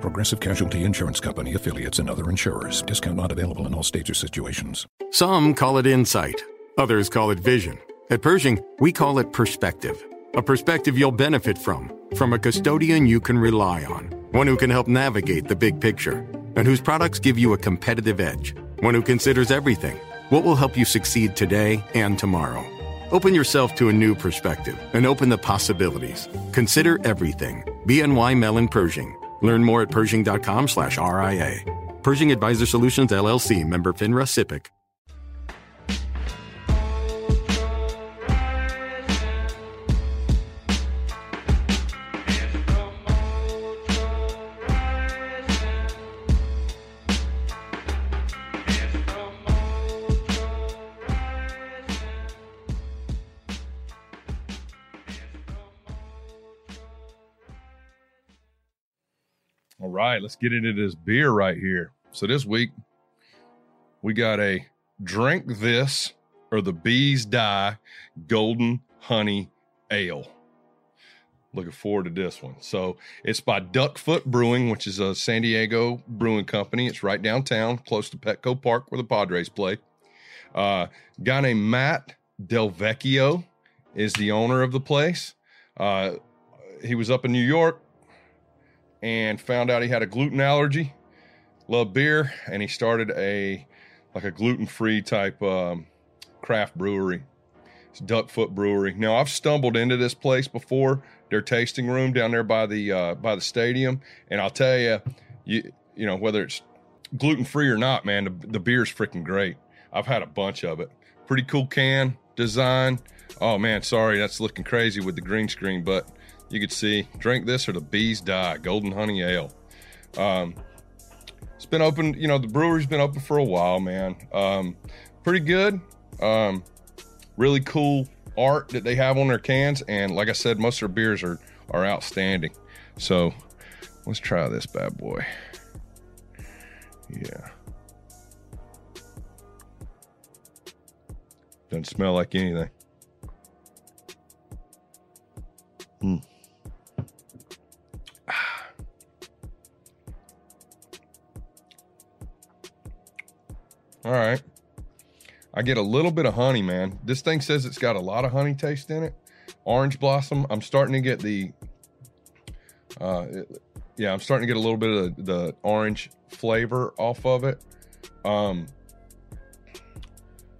Progressive Casualty Insurance Company affiliates and other insurers. Discount not available in all states or situations. Some call it insight, others call it vision. At Pershing, we call it perspective. A perspective you'll benefit from, from a custodian you can rely on, one who can help navigate the big picture, and whose products give you a competitive edge, one who considers everything what will help you succeed today and tomorrow. Open yourself to a new perspective and open the possibilities. Consider everything. BNY Mellon Pershing. Learn more at Pershing.com slash RIA. Pershing Advisor Solutions LLC member FINRA SIPC. All right, let's get into this beer right here. So this week we got a drink this or the bees die golden honey ale. Looking forward to this one. So it's by Duckfoot Brewing, which is a San Diego brewing company. It's right downtown, close to Petco Park, where the Padres play. Uh, guy named Matt Delvecchio is the owner of the place. Uh, he was up in New York and found out he had a gluten allergy. Loved beer, and he started a like a gluten free type um, craft brewery. It's Duckfoot Brewery. Now I've stumbled into this place before, their tasting room down there by the uh, by the stadium, and I'll tell you, you you know whether it's gluten free or not, man, the, the beer's freaking great. I've had a bunch of it. Pretty cool can design. Oh man, sorry, that's looking crazy with the green screen, but you could see drink this or the bees die golden honey ale. Um, it's been open you know the brewery's been open for a while man. Um, pretty good. Um, really cool art that they have on their cans and like i said most of their beers are are outstanding. So let's try this bad boy. Yeah. Doesn't smell like anything. Hmm. All right. I get a little bit of honey, man. This thing says it's got a lot of honey taste in it. Orange blossom. I'm starting to get the, uh, yeah, I'm starting to get a little bit of the, the orange flavor off of it. Um,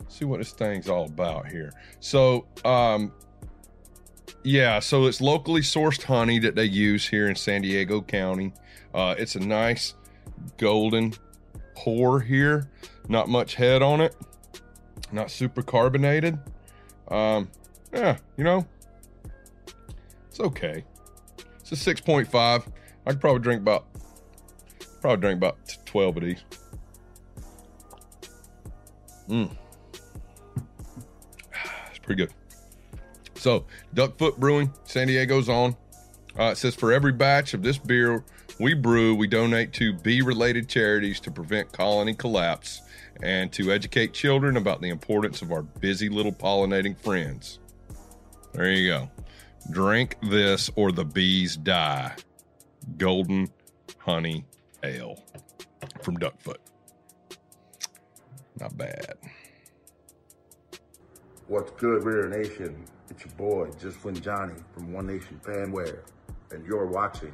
see what this thing's all about here. So, um, yeah, so it's locally sourced honey that they use here in San Diego County. Uh, it's a nice golden pour here. Not much head on it. Not super carbonated. Um, yeah, you know, it's okay. It's a 6.5. I could probably drink about probably drink about 12 of these. Mmm. It's pretty good. So, Duckfoot Brewing, San Diego's on. Uh, it says for every batch of this beer we brew, we donate to bee related charities to prevent colony collapse and to educate children about the importance of our busy little pollinating friends. There you go. Drink this or the bees die. Golden Honey Ale from Duckfoot. Not bad. What's good, Raider Nation? It's your boy, Just Win Johnny from One Nation Fanware, and you're watching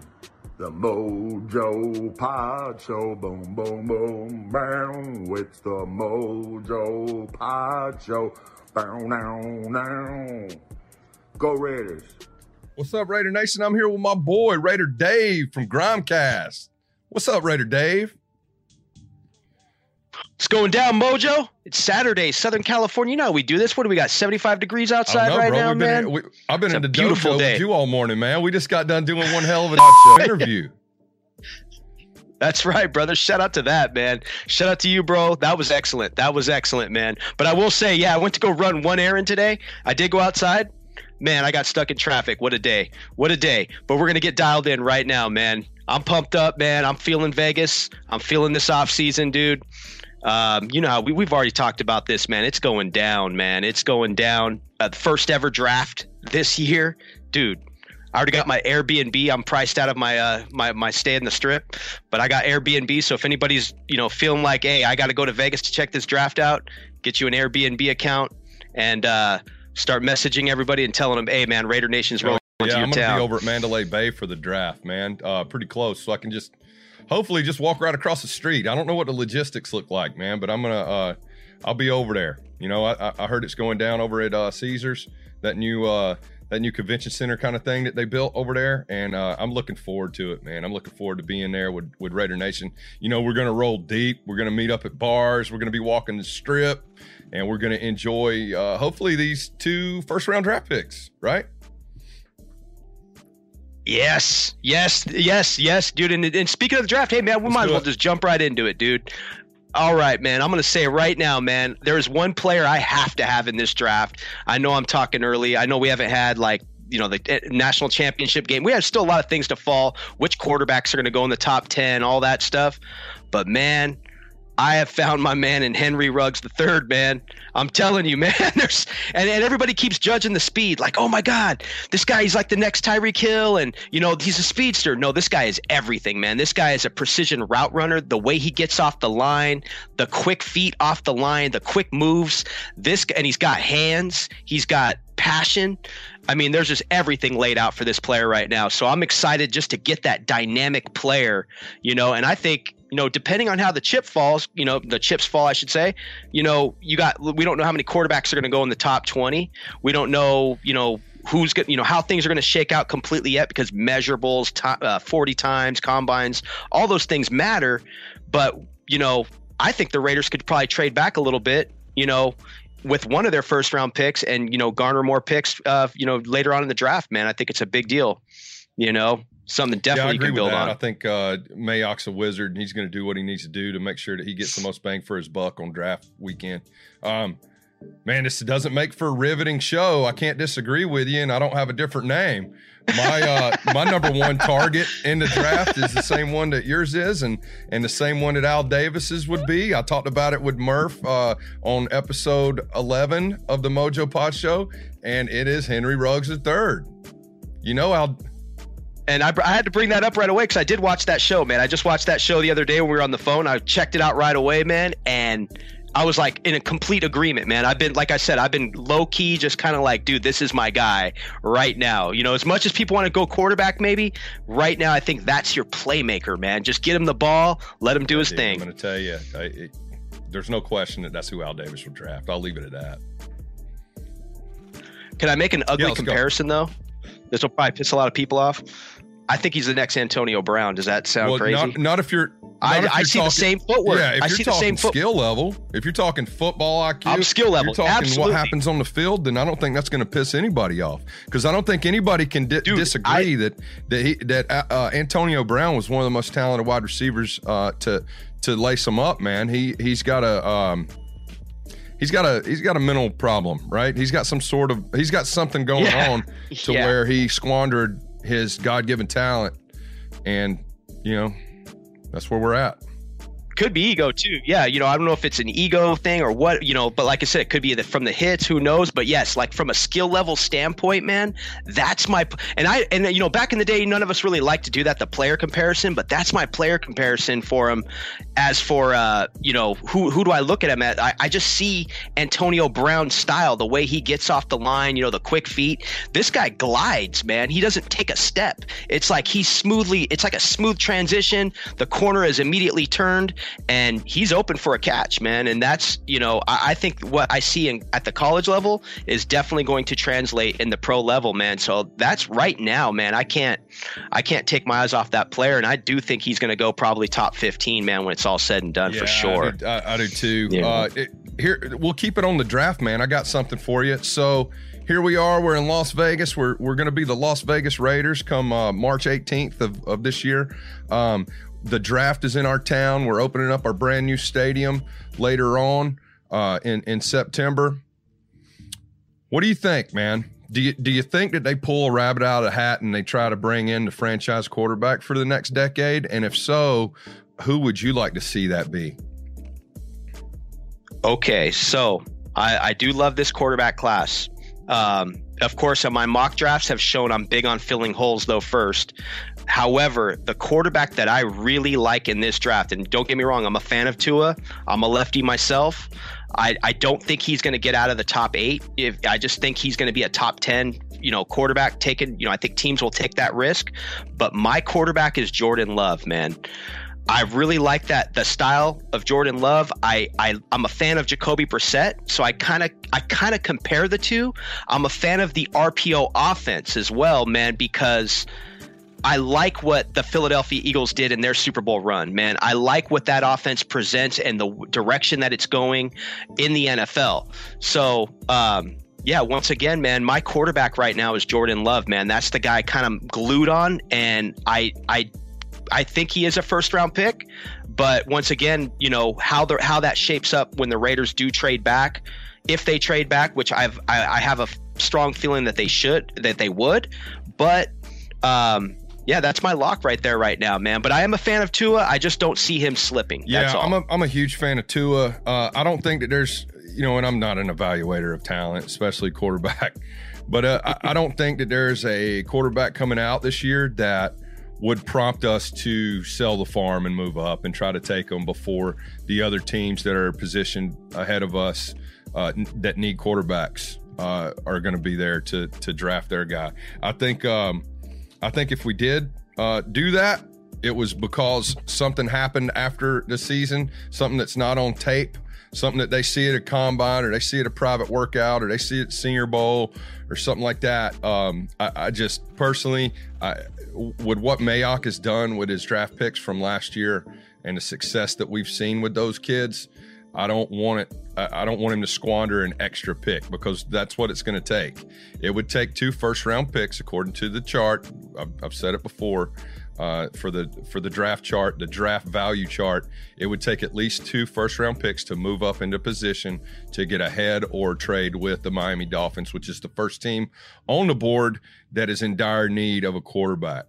the Mojo Pod Show. Boom, boom, boom, boom. It's the Mojo Pod Show. Bow, now, now. Go Raiders. What's up, Raider Nation? I'm here with my boy, Raider Dave from Grimecast. What's up, Raider Dave? It's going down, Mojo. It's Saturday, Southern California. You know how we do this. What do we got? 75 degrees outside know, right bro. now, We've man. in- we- I've been It's in a the beautiful day. with you all morning, man. We just got done doing one hell of an interview. That's right, brother. Shout out to that, man. Shout out to you, bro. That was excellent. That was excellent, man. But I will say, yeah, I went to go run one errand today. I did go outside. Man, I got stuck in traffic. What a day. What a day. But we're going to get dialed in right now, man. I'm pumped up, man. I'm feeling Vegas. I'm feeling this off season, dude. Um, you know how we, we've already talked about this, man. It's going down, man. It's going down. Uh, the first ever draft this year, dude. I already got my Airbnb. I'm priced out of my uh, my my stay in the strip, but I got Airbnb. So if anybody's you know feeling like, hey, I got to go to Vegas to check this draft out, get you an Airbnb account and uh, start messaging everybody and telling them, hey, man, Raider Nation's rolling yeah, I'm gonna town. be over at Mandalay Bay for the draft, man. Uh, pretty close, so I can just hopefully just walk right across the street. I don't know what the logistics look like, man, but I'm gonna uh, I'll be over there. You know, I, I- heard it's going down over at uh, Caesars, that new uh, that new convention center kind of thing that they built over there, and uh, I'm looking forward to it, man. I'm looking forward to being there with with Raider Nation. You know, we're gonna roll deep. We're gonna meet up at bars. We're gonna be walking the strip, and we're gonna enjoy uh, hopefully these two first round draft picks, right? Yes, yes, yes, yes, dude. And, and speaking of the draft, hey man, we Let's might as well it. just jump right into it, dude. All right, man. I'm gonna say right now, man. There's one player I have to have in this draft. I know I'm talking early. I know we haven't had like you know the eh, national championship game. We have still a lot of things to fall. Which quarterbacks are gonna go in the top ten, all that stuff. But man, I have found my man in Henry Ruggs the third, man. I'm telling you, man. There's and, and everybody keeps judging the speed, like, oh my God, this guy he's like the next Tyreek Hill, and you know, he's a speedster. No, this guy is everything, man. This guy is a precision route runner. The way he gets off the line, the quick feet off the line, the quick moves. This and he's got hands, he's got passion. I mean, there's just everything laid out for this player right now. So I'm excited just to get that dynamic player, you know, and I think, you know, depending on how the chip falls, you know, the chips fall, I should say, you know, you got, we don't know how many quarterbacks are going to go in the top 20. We don't know, you know, who's going you know, how things are going to shake out completely yet because measurables, uh, 40 times, combines, all those things matter. But, you know, I think the Raiders could probably trade back a little bit, you know, with one of their first round picks and you know garner more picks uh you know later on in the draft man i think it's a big deal you know something yeah, I definitely you agree can with build that. on I think uh, Mayock's a wizard, and he's going to do what he needs to do to make sure that he gets the most bang for his buck on draft weekend. Um, man, this doesn't make for a riveting show. I can't disagree with you, and I don't have a different name. My uh, my number one target in the draft is the same one that yours is, and and the same one that Al Davis's would be. I talked about it with Murph uh, on episode eleven of the Mojo Pod Show, and it is Henry Ruggs the third. You know, Al. And I, I had to bring that up right away because I did watch that show, man. I just watched that show the other day when we were on the phone. I checked it out right away, man, and I was like in a complete agreement, man. I've been, like I said, I've been low key, just kind of like, dude, this is my guy right now. You know, as much as people want to go quarterback, maybe right now, I think that's your playmaker, man. Just get him the ball, let him do his Dude, thing. I'm going to tell you, I, it, there's no question that that's who Al Davis will draft. I'll leave it at that. Can I make an ugly go. comparison though? This will probably piss a lot of people off. I think he's the next Antonio Brown. Does that sound well, crazy? not not if you're. not I, if I see talking- the same footwork. Yeah, if I you're see the talking skill level, if you're talking football IQ, I'm skill level, You're talking absolutely. what happens on the field, then I don't think that's going to piss anybody off because I don't think anybody can di- Dude, disagree that that he that uh, uh, Antonio Brown was one of the most talented wide receivers uh, to to lace him up. Man, he he's got a. Um, He's got a he's got a mental problem, right? He's got some sort of he's got something going Yeah. on to Yeah. where he squandered his God given talent, and you know, that's where we're at could be ego too. Yeah, you know, I don't know if it's an ego thing or what, you know, but like I said, it could be from the hits. Who knows? But yes, like from a skill level standpoint, man, that's my and I and you know, back in the day, none of us really liked to do that, the player comparison. But that's my player comparison for him. As for uh, you know, who who do I look at him at? I, I just see Antonio Brown's style, the way he gets off the line, you know, the quick feet. This guy glides, man. He doesn't take a step. It's like he's smoothly. It's like a smooth transition. The corner is immediately turned and he's open for a catch, man. And that's, you know, I, I think what I see in, at the college level is definitely going to translate in the pro level, man. So that's right now, man. I can't, I can't take my eyes off that player, and I do think he's going to go probably top fifteen, man, when it's all said and done yeah, for sure. I do, I, I do too. Yeah. Uh, it, here, we'll keep it on the draft, man. I got something for you. So here we are. We're in Las Vegas. We're, we're going to be the Las Vegas Raiders come uh, March 18th of, of this year. Um, the draft is in our town. We're opening up our brand new stadium later on uh, in in September. What do you think, man? Do you do you think that they pull a rabbit out of the hat and they try to bring in the franchise quarterback for the next decade? And if so, who would you like to see that be? Okay, so I, I do love this quarterback class. Um, of course, my mock drafts have shown I'm big on filling holes though first. However, the quarterback that I really like in this draft, and don't get me wrong, I'm a fan of Tua. I'm a lefty myself. I, I don't think he's going to get out of the top eight. If I just think he's going to be a top ten, you know, quarterback taken. You know, I think teams will take that risk. But my quarterback is Jordan Love, man. I really like that the style of Jordan Love. I, I I'm a fan of Jacoby Brissett, so I kind of I kind of compare the two. I'm a fan of the RPO offense as well, man, because I like what the Philadelphia Eagles did in their Super Bowl run, man. I like what that offense presents and the direction that it's going in the NFL. So, um, yeah, once again, man, my quarterback right now is Jordan Love, man. That's the guy kind of glued on, and I, I, I think he is a first round pick. But once again, you know how the how that shapes up when the Raiders do trade back, if they trade back, which I've I, I have a strong feeling that they should, that they would, but. Um, yeah, that's my lock right there right now, man. But I am a fan of Tua. I just don't see him slipping. Yeah, I'm a, I'm a huge fan of Tua. Uh, I don't think that there's, you know, and I'm not an evaluator of talent, especially quarterback, but uh, I, I don't think that there's a quarterback coming out this year that would prompt us to sell the farm and move up and try to take them before the other teams that are positioned ahead of us uh, that need quarterbacks uh, are going to be there to to draft their guy. I think um, I think if we did uh, do that, it was because something happened after the season, something that's not on tape, something that they see at a combine or they see at a private workout or they see at Senior Bowl or something like that. Um, I, I, just personally, I, with what Mayock has done with his draft picks from last year and the success that we've seen with those kids, I don't want it. I don't want him to squander an extra pick because that's what it's going to take. It would take two first round picks according to the chart. I've, I've said it before. Uh, for the for the draft chart, the draft value chart, it would take at least two first round picks to move up into position to get ahead or trade with the Miami Dolphins, which is the first team on the board that is in dire need of a quarterback.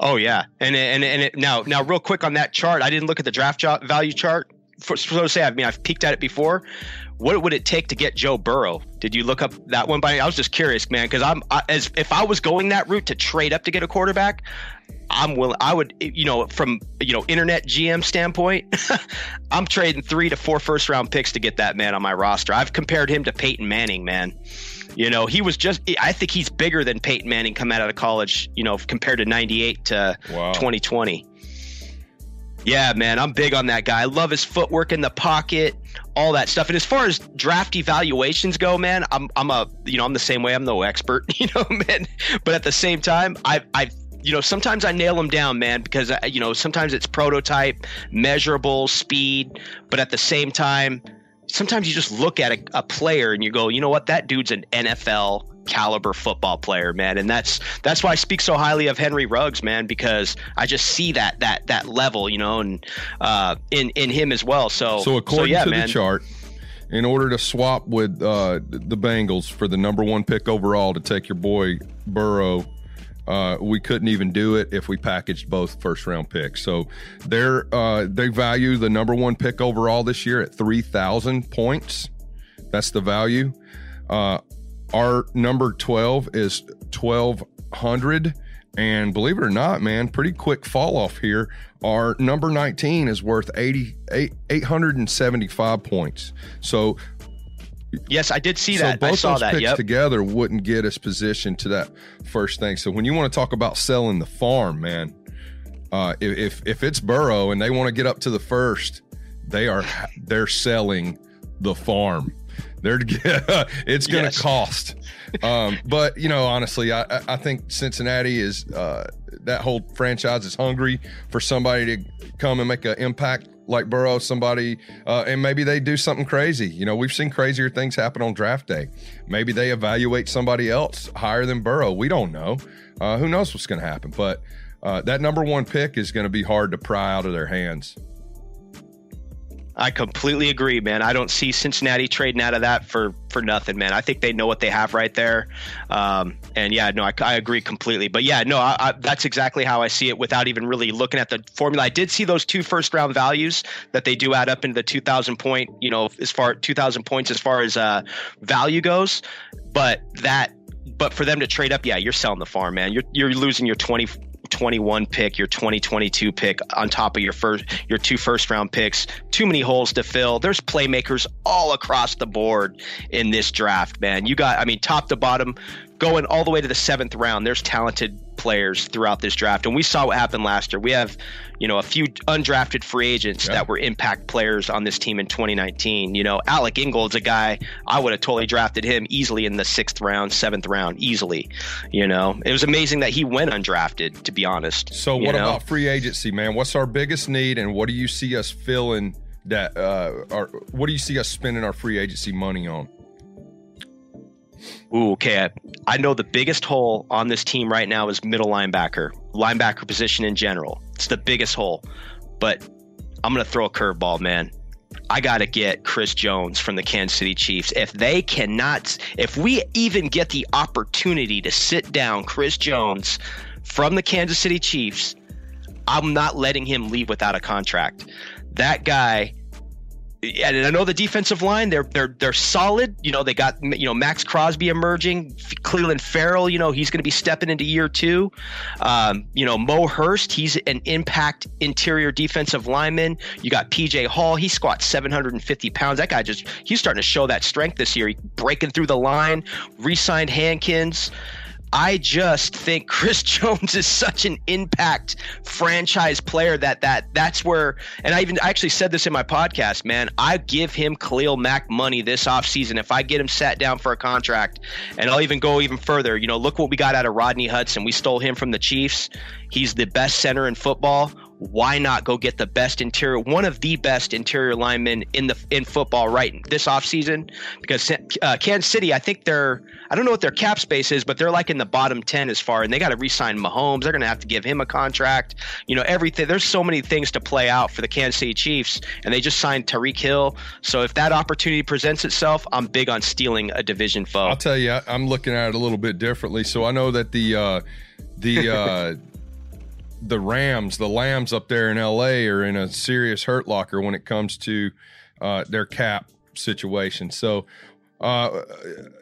Oh yeah, and and and it, now now real quick on that chart, I didn't look at the draft value chart. For, so to say, I mean I've peeked at it before. What would it take to get Joe Burrow? Did you look up that one? By I was just curious, man, because I'm I, as if I was going that route to trade up to get a quarterback, I'm willing. I would, you know, from you know internet GM standpoint, I'm trading three to four first round picks to get that man on my roster. I've compared him to Peyton Manning, man. You know, he was just, I think he's bigger than Peyton Manning coming out of college, you know, compared to 98 to wow. 2020. Yeah, man, I'm big on that guy. I love his footwork in the pocket, all that stuff. And as far as draft evaluations go, man, I'm I'm a you know I'm the same way. I'm no expert, you know, man. But at the same time, I I you know sometimes I nail them down, man, because uh, you know sometimes it's prototype, measurable, speed. But at the same time, sometimes you just look at a, a, player and you go, you know what, that dude's an NFL caliber football player, man, and that's that's why I speak so highly of Henry Ruggs, man, because I just see that that that level, you know, and uh, in in him as well. So so according so, yeah, to man. the chart. In order to swap with uh, the Bengals for the number one pick overall to take your boy Burrow, uh, we couldn't even do it if we packaged both first round picks. So they're uh, they value the number one pick overall this year at three thousand points. That's the value. Uh, our number twelve is twelve hundred. And believe it or not, man, pretty quick fall off here. Our number 19 is worth 80, 875 points. So Yes, I did see so that. both I saw those that. picks Yep. together wouldn't get us positioned to that first thing. So when you want to talk about selling the farm, man, uh, if, if if it's Burrow and they want to get up to the first, they are they're selling the farm. They're it's going to Yes. cost. Um, but you know, honestly, I I- think Cincinnati is uh, that whole franchise is hungry for somebody to come and make an impact like Burrow. Somebody, uh, and maybe they do something crazy. You know, we've seen crazier things happen on draft day. Maybe they evaluate somebody else higher than Burrow. We don't know. Uh, who knows what's going to happen? But uh, that number one pick is going to be hard to pry out of their hands. I completely agree, man. I don't see Cincinnati trading out of that for for nothing, man. I think they know what they have right there, um, and yeah, no, I, I agree completely. But yeah, no, I, I, that's exactly how I see it without even really looking at the formula. I did see those two first round values that they do add up into the two thousand point, you know, as far two thousand points as far as uh, value goes, but that. But for them to trade up, yeah, you're selling the farm, man. You're you're losing your 20, 21 pick, your 2022 pick on top of your first your two first round picks. Too many holes to fill. There's playmakers all across the board in this draft, man. You got I mean top to bottom going all the way to the 7th round. There's talented players throughout this draft and we saw what happened last year. We have, you know, a few undrafted free agents Yeah. that were impact players on this team in 2019. You know, Alec Ingold's a guy I would have totally drafted him easily in the 6th round, 7th round easily. You know, it was amazing that he went undrafted to be honest. So what know? about free agency, man? What's our biggest need, and what do you see us filling that? Uh, our, what do you see us spending our free agency money on? Ooh, okay. I know the biggest hole on this team right now is middle linebacker, linebacker position in general. It's the biggest hole. But I'm going to throw a curveball, man. I got to get Chris Jones from the Kansas City Chiefs. If they cannot, if we even get the opportunity to sit down Chris Jones from the Kansas City Chiefs, I'm not letting him leave without a contract. That guy and I know the defensive line they're they're they're solid. You know they got you know Maxx Crosby emerging, Clelin Ferrell. You know he's going to be stepping into year two. Um, you know Mo Hurst, he's an impact interior defensive lineman. You got PJ Hall, he squats 750 pounds. That guy just he's starting to show that strength this year. He breaking through the line. Re-signed Hankins. I just think Chris Jones is such an impact franchise player that that that's where and I even I actually said this in my podcast, man. I give him Khalil Mack money this offseason if I get him sat down for a contract. And I'll even go even further. You know, look what we got out of Rodney Hudson. We stole him from the Chiefs. He's the best center in football. Why not go get the best interior, one of the best interior linemen in the in football right this offseason? Because uh, Kansas City, I think they're I don't know what their cap space is, but they're like in the bottom 10 as far, and they got to re sign Mahomes. They're going to have to give him a contract. You know, everything. There's so many things to play out for the Kansas City Chiefs, and they just signed Tyreek Hill. So if that opportunity presents itself, I'm big on stealing a division foe. I'll tell you, I'm looking at it a little bit differently. So I know that the uh, the uh, the Rams, the Lambs up there in LA, are in a serious hurt locker when it comes to uh, their cap situation. So. Uh,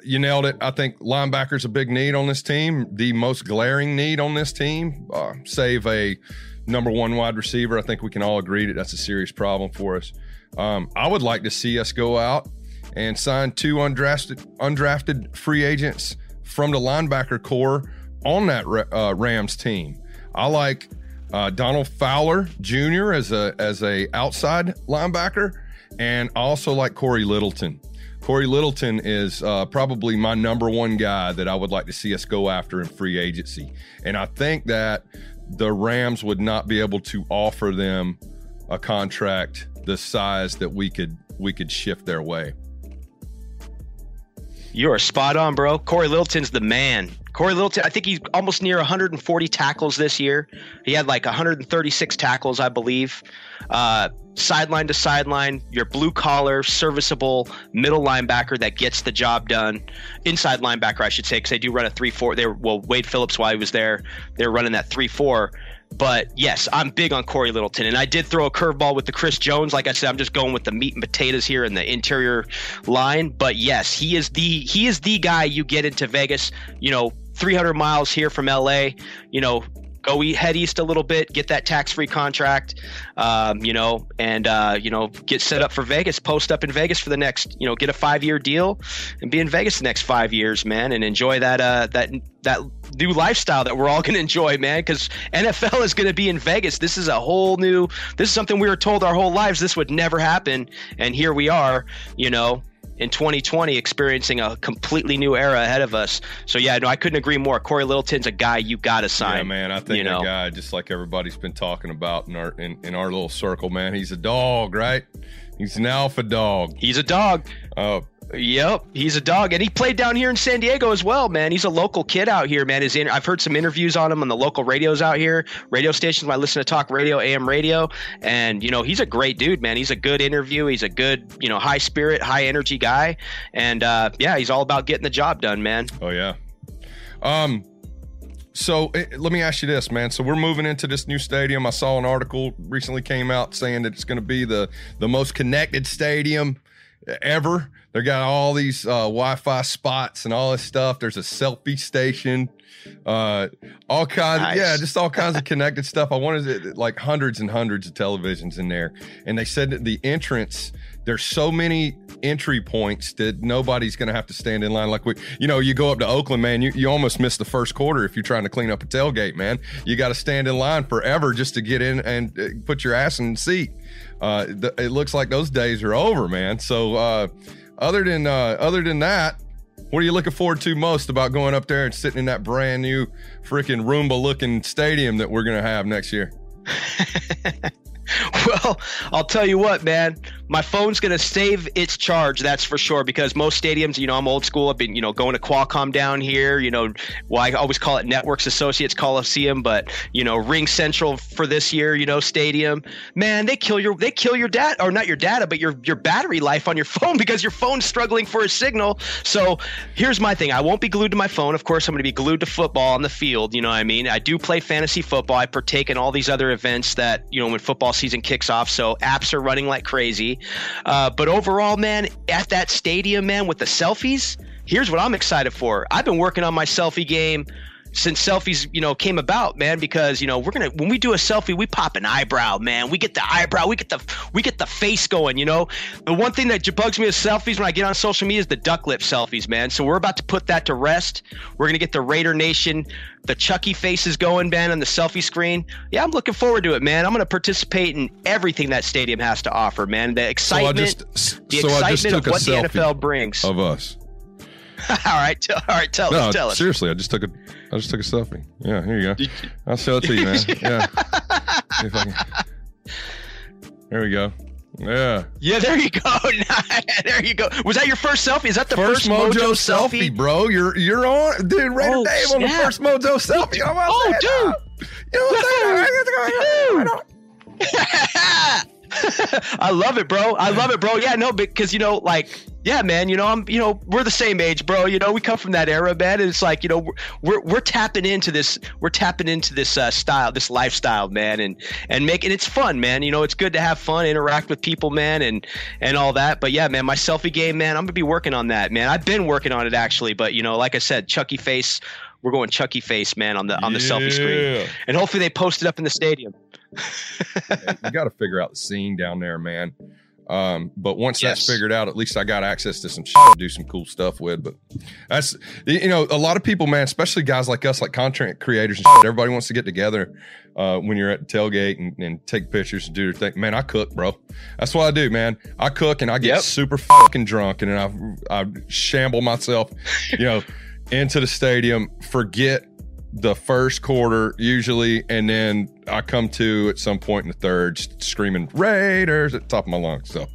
you nailed it. I think linebacker's a big need on this team. The most glaring need on this team, uh, save a number one wide receiver. I think we can all agree that that's a serious problem for us. Um, I would like to see us go out and sign two undrafted undrafted free agents from the linebacker core on that uh, Rams team. I like uh, Donald Fowler Jr. as a as a outside linebacker, and I also like Cory Littleton. Cory Littleton is uh, probably my number one guy that I would like to see us go after in free agency, and I think that the Rams would not be able to offer them a contract the size that we could we could shift their way. You are spot on, bro. Cory Littleton's the man. Cory Littleton, I think he's almost near 140 tackles this year. He had like 136 tackles, I believe. Uh, sideline to sideline, your blue collar, serviceable middle linebacker that gets the job done. Inside linebacker, I should say, because they do run a three four. They were well, Wade Phillips while he was there, they were running that three four. But yes, I'm big on Cory Littleton, and I did throw a curveball with the Chris Jones. Like I said, I'm just going with the meat and potatoes here in the interior line. But yes, he is the he is the guy you get into Vegas. You know, 300 miles here from LA. You know, go eat, head east a little bit, get that tax free contract, um, you know, and uh, you know get set up for Vegas, post up in Vegas for the next, you know, get a five year deal and be in Vegas the next five years, man, and enjoy that uh, that that new lifestyle that we're all going to enjoy, man. Because NFL is going to be in Vegas. This is a whole new. This is something we were told our whole lives this would never happen, and here we are, you know in 2020 experiencing a completely new era ahead of us. So yeah, no, I couldn't agree more. Cory Littleton's a guy you got to sign. Yeah, man. I think you know? guy, just like everybody's been talking about in our in, in our little circle, man. He's a dog, right? He's an alpha dog. He's a dog. Oh, Yep, he's a dog, and he played down here in San Diego as well, man. He's a local kid out here, man. His in- I've heard some interviews on him on the local radios out here, radio stations. I listen to talk radio, AM radio, and you know he's a great dude, man. He's a good interview. He's a good, you know, high spirit, high energy guy, and uh, yeah, he's all about getting the job done, man. oh yeah. Um. So eh, let me ask you this, man. So we're moving into this new stadium. I saw an article recently came out saying that it's going to be the the most connected stadium ever. They got all these uh, Wi-Fi spots and all this stuff. There's a selfie station, uh, all kinds. Nice. Yeah, just all kinds of connected stuff. I wanted it, like hundreds and hundreds of televisions in there, and they said that the entrance. There's so many entry points that nobody's going to have to stand in line. Like we, you know, you go up to Oakland, man, you, you almost miss the first quarter if you're trying to clean up a tailgate, man. You got to stand in line forever just to get in and uh, put your ass in the seat. Uh, th- it looks like those days are over, man. So, uh, other than uh, other than that, what are you looking forward to most about going up there and sitting in that brand new freaking Roomba looking stadium that we're gonna have next year? Well, I'll tell you what, man. My phone's gonna save its charge, that's for sure. Because most stadiums, you know, I'm old school. I've been, you know, going to Qualcomm down here. You know, well, I always call it Networks Associates Coliseum, but you know, Ring Central for this year, you know, stadium. Man, they kill your they kill your data, or not your data, but your your battery life on your phone because your phone's struggling for a signal. So here's my thing: I won't be glued to my phone. Of course, I'm to be glued to football on the field. You know what I mean? I do play fantasy football. I partake in all these other events that you know when football season kicks off. So apps are running like crazy. Uh, but overall, man, at that stadium, man, with the selfies, here's what I'm excited for. I've been working on my selfie game since selfies, you know, came about, man, because you know we're gonna when we do a selfie, we pop an eyebrow, man. We get the eyebrow, we get the we get the face going, you know. The one thing that bugs me with selfies when I get on social media is the duck lip selfies, man. So we're about to put that to rest. We're gonna get the Raider Nation, the Chucky faces going, man, on the selfie screen. Yeah, I'm looking forward to it, man. I'm gonna participate in everything that stadium has to offer, man. The excitement, so the so I just excitement took of a what the NFL brings. of us. all right, t- all right, tell No, us, tell us. seriously, I just took a I just took a selfie. Yeah, here you go. I'll show it to you, man. Yeah. If I can- There we go. Yeah. Yeah, there you go. there you go. Was that your first selfie? Is that the First, first, Mojo, selfie, bro. You're you're on, dude. Raider Oh, Dave on the first Mojo selfie. I'm Oh, dude. dog. You know what I'm saying? I love it, bro. I love it, bro. Yeah, no, because you know, like, yeah, man. You know, I'm, you know, we're the same age, bro. You know, we come from that era, man. And it's like, you know, we're we're, we're tapping into this, we're tapping into this uh, style, this lifestyle, man, and and making it's fun, man. You know, it's good to have fun, interact with people, man, and and all that. But yeah, man, my selfie game, man, I'm gonna be working on that, man. I've been working on it actually, but you know, like I said, Chucky face. We're going Chucky face, man, on the on the selfie screen, and hopefully they post it up in the stadium. you got to figure out the scene down there, man. Um, but once that's figured out, at least I got access to some shit to do some cool stuff with. But that's you know, a lot of people, man, especially guys like us, like content creators and shit. Everybody wants to get together uh, when you're at the tailgate and, and take pictures and do their thing. Man, I cook, bro. That's what I do, man. I cook and I get Yep. super fucking drunk and then I I shamble myself, you know, into the stadium. Forget the first quarter usually, and then I come to at some point in the third, screaming Raiders at the top of my lungs. So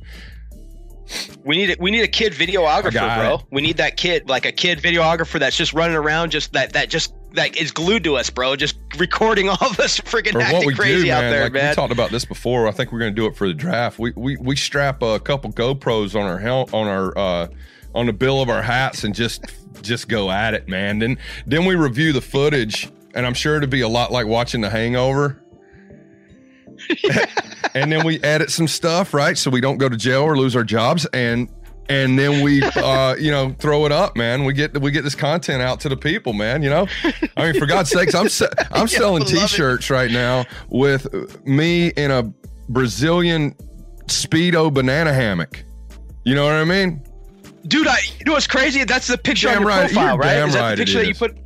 We need a, we need a kid videographer, bro. it. We need that kid, like a kid videographer that's just running around, just that that just that is glued to us, bro. Just recording all of us freaking acting crazy do, out there, like we talked about this before. I think we're going to do it for the draft. We we we strap a couple GoPros on our hel- on our uh, on the bill of our hats and just just go at it, man. Then then we review the footage, and I'm sure it'd be a lot like watching The Hangover. and then we edit some stuff, right? So we don't go to jail or lose our jobs, and and then we uh you know throw it up man we get we get this content out to the people man you know i mean for god's sakes i'm se- i'm selling I love it. t-shirts right now with me in a brazilian speedo banana hammock you know what i mean Dude, I you know what's crazy? That's the picture Damn on your right- profile, you're right? Is that right the picture that you put?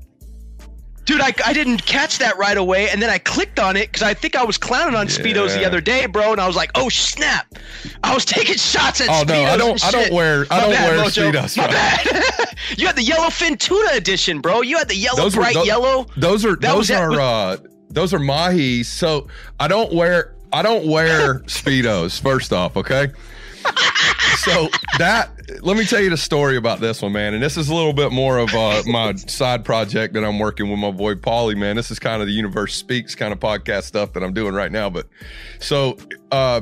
Dude, I, I didn't catch that right away, and then I clicked on it because I think I was clowning on speedos the other day, bro, and I was like, oh snap! I was taking shots at Oh, speedos. no, I don't- I don't wear- I My don't bad, wear Mojo. Speedos, My bro. bad. you had the yellowfin tuna edition, bro. You had the yellow, those bright tho- yellow. those are That those are uh those are mahi. so i don't wear i don't wear speedos first off okay so that let me tell you the story about this one man and this is a little bit more of uh, my side project that i'm working with my boy paulie man this is kind of the universe speaks kind of podcast stuff that i'm doing right now but so uh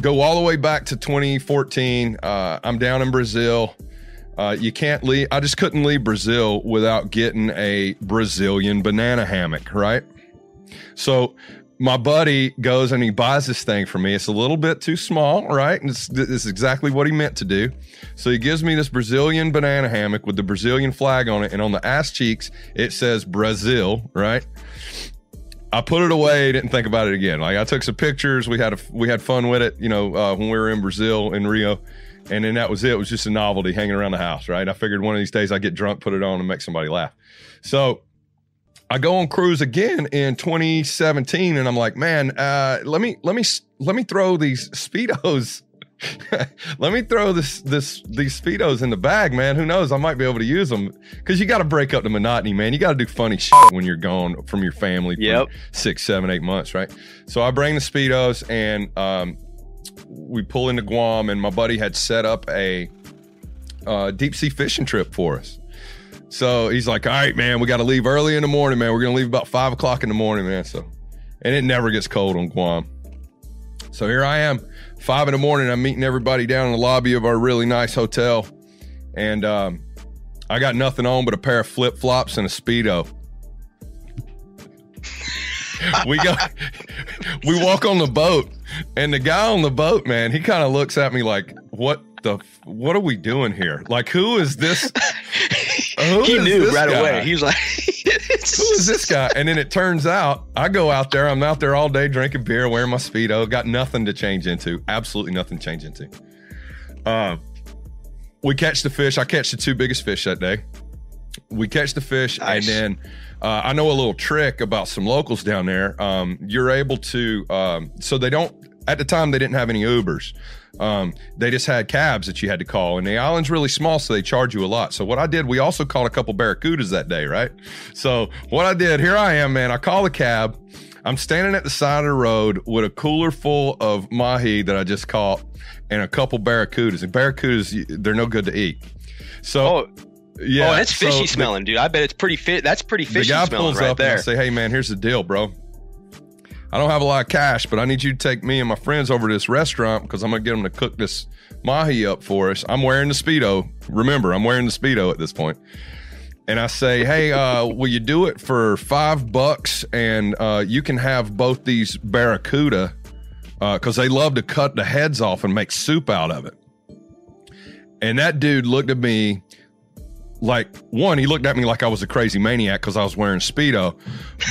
go all the way back to 2014 uh i'm down in brazil uh, you can't leave. I just couldn't leave Brazil without getting a Brazilian banana hammock, right? So my buddy goes and he buys this thing for me. It's a little bit too small, right? And it's, is exactly what he meant to do. So he gives me this Brazilian banana hammock with the Brazilian flag on it, and on the ass cheeks it says Brazil, right? I put it away, didn't think about it again. Like I took some pictures, we had a, we had fun with it, you know, uh, when we were in Brazil in Rio, and then that was it. It was just a novelty hanging around the house, right? I figured one of these days I get drunk, put it on, and make somebody laugh. So I go on cruise again in 2017, and I'm like, man, uh, let me let me let me throw these speedos. let me throw this this these speedos in the bag, man. Who knows? I might be able to use them because you got to break up the monotony, man. You got to do funny shit when you're gone from your family for Yep. six, seven, eight months, right? So I bring the speedos and um, we pull into Guam, and my buddy had set up a uh, deep sea fishing trip for us. So he's like, "All right, man, we got to leave early in the morning, man. We're gonna leave about five o'clock in the morning, man." So, and it never gets cold on Guam. So here I am, five in the morning. I'm meeting everybody down in the lobby of our really nice hotel, and um, I got nothing on but a pair of flip flops and a speedo. we go, we walk on the boat, and the guy on the boat, man, he kind of looks at me like, "What the? What are we doing here? Like, who is this? Who he knew right guy? away. He was like, who is this guy? And then it turns out I go out there. I'm out there all day drinking beer, wearing my speedo. Got nothing to change into. Absolutely nothing to change into. Um, we catch the fish. I catch the two biggest fish that day. We catch the fish, Nice. and then uh, I know a little trick about some locals down there. Um, you're able to, um, so they don't. At the time, they didn't have any Ubers. Um, they just had cabs that you had to call, and the island's really small, so they charge you a lot. So what I did, we also caught a couple barracudas that day, right? So what I did, here I am, man. I call a cab. I'm standing at the side of the road with a cooler full of mahi that I just caught, and a couple barracudas. And barracudas, they're no good to eat. So "Oh, yeah, oh, that's so fishy the- smelling, dude. I bet it's pretty fit. That's pretty fishy the guy smelling pulls right up and there." I say, "Hey, man, here's the deal, bro. I don't have a lot of cash, but I need you to take me and my friends over to this restaurant because I'm gonna get them to cook this mahi up for us. I'm wearing the speedo. Remember, I'm wearing the speedo at this point. And I say, "Hey, uh, will you do it for five bucks? And uh, you can have both these barracuda because they love to cut the heads off and make soup out of it." And that dude looked at me like one, he looked at me like I was a crazy maniac because I was wearing speedo.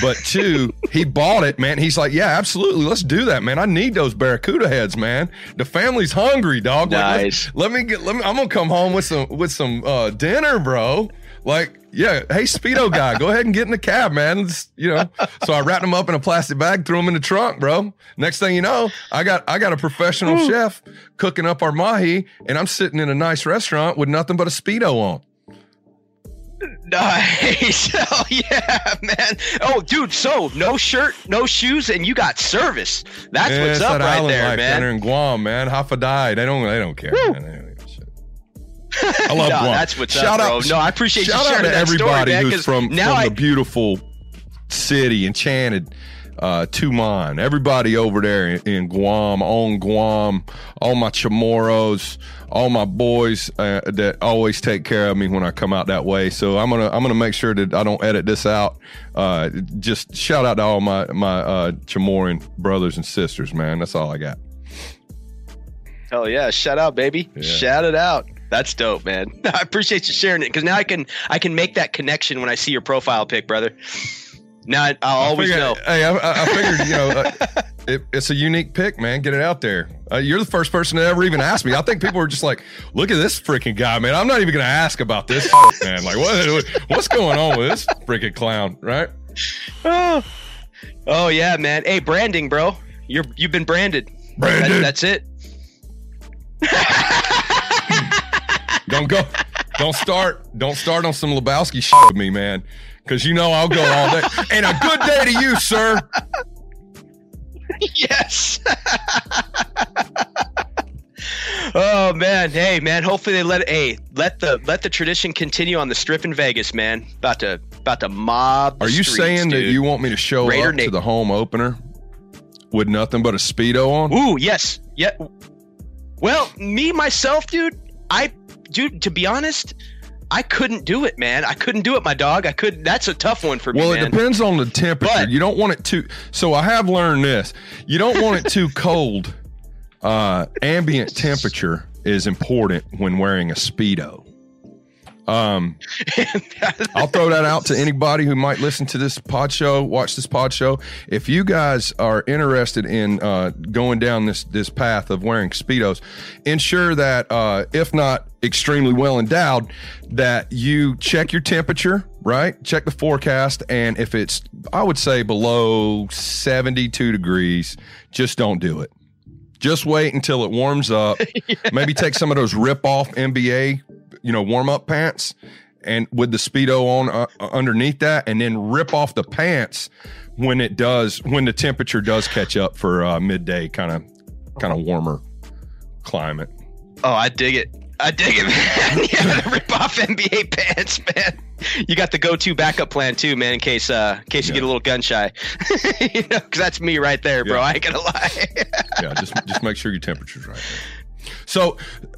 But two, he bought it, man. He's like, "Yeah, absolutely, let's do that, man. I need those barracuda heads, man. The family's hungry, dog. Like, let's- let me get. Let me. I'm gonna come home with some with some uh, dinner, bro. Like, yeah. Hey, speedo guy, go ahead and get in the cab, man. It's, you know. So I wrapped them up in a plastic bag, threw them in the trunk, bro. Next thing you know, I got I got a professional chef cooking up our mahi, and I'm sitting in a nice restaurant with nothing but a speedo on. Nice. Oh yeah, man. Oh, dude. So no shirt, no shoes, and you got service. That's Yeah, what's up right there, life down man. in Guam, man. Hafadai. They don't. They don't care. Man. They don't give a shit. I love no, Guam. that's what's shout up, out, bro. No, I appreciate you shout sharing out to that story, everybody man, who's from, from I- the beautiful city, enchanted uh, Tumon. Everybody over there in, in Guam, on Guam, all my Chamorros, all my boys uh, that always take care of me when I come out that way. So I'm gonna I'm gonna make sure that I don't edit this out. Uh, just shout out to all my my uh, Chamorran brothers and sisters, man. That's all I got. Hell yeah! Shout out, baby! Yeah. Shout it out. That's dope, man. I appreciate you sharing it because now I can I can make that connection when I see your profile pic, brother. Now I, I'll always figured, know. Hey, I, I I figured, you know, uh, it, it's a unique pick, man. Get it out there. Uh, you're the first person to ever even ask me. I think people were just like, "Look at this freaking guy, man." I'm not even going to ask about this, man. Like, what, what's going on with this freaking clown, right? Oh. oh yeah, man. Hey, branding, bro. You're you've been branded. That- Branded. that's it. Don't go. Don't start. Don't start on some Lebowski shit with me, man. Because you know I'll go all day. And a good day to you, sir. yes. oh man, hey man. Hopefully they let hey let the let the tradition continue on the strip in Vegas, man. About to about to mob. the Are you streets, saying that you want me to show Raider up to the home opener with nothing but a speedo on? Ooh, yes, yeah. Well, me myself, dude. I, dude. To be honest, I couldn't do it, man. I couldn't do it, my dog. I could. That's a tough one for me. Well, it man. depends on the temperature. But- you don't want it too. So I have learned this. You don't want it too cold. Uh, ambient temperature is important when wearing a speedo. Um, I'll throw that out to anybody who might listen to this pod show, watch this pod show. If you guys are interested in uh, going down this this path of wearing speedos, ensure that uh, if not extremely well endowed, that you check your temperature, right? Check the forecast, and if it's I would say below seventy two degrees, just don't do it. Just wait until it warms up. Maybe take some of those rip off NBA, you know, warm up pants and with the speedo on uh, underneath that and then rip off the pants when it does when the temperature does catch up for uh, midday kind of kind of warmer climate. oh, I dig it. I dig it, man. yeah, rip off NBA pants, man. You got the go-to backup plan too, man, in case uh, in case you Yeah. get a little gun shy. you know, because that's me right there, bro. Yeah. I ain't gonna lie. Yeah, just just make sure your temperature's right. So s-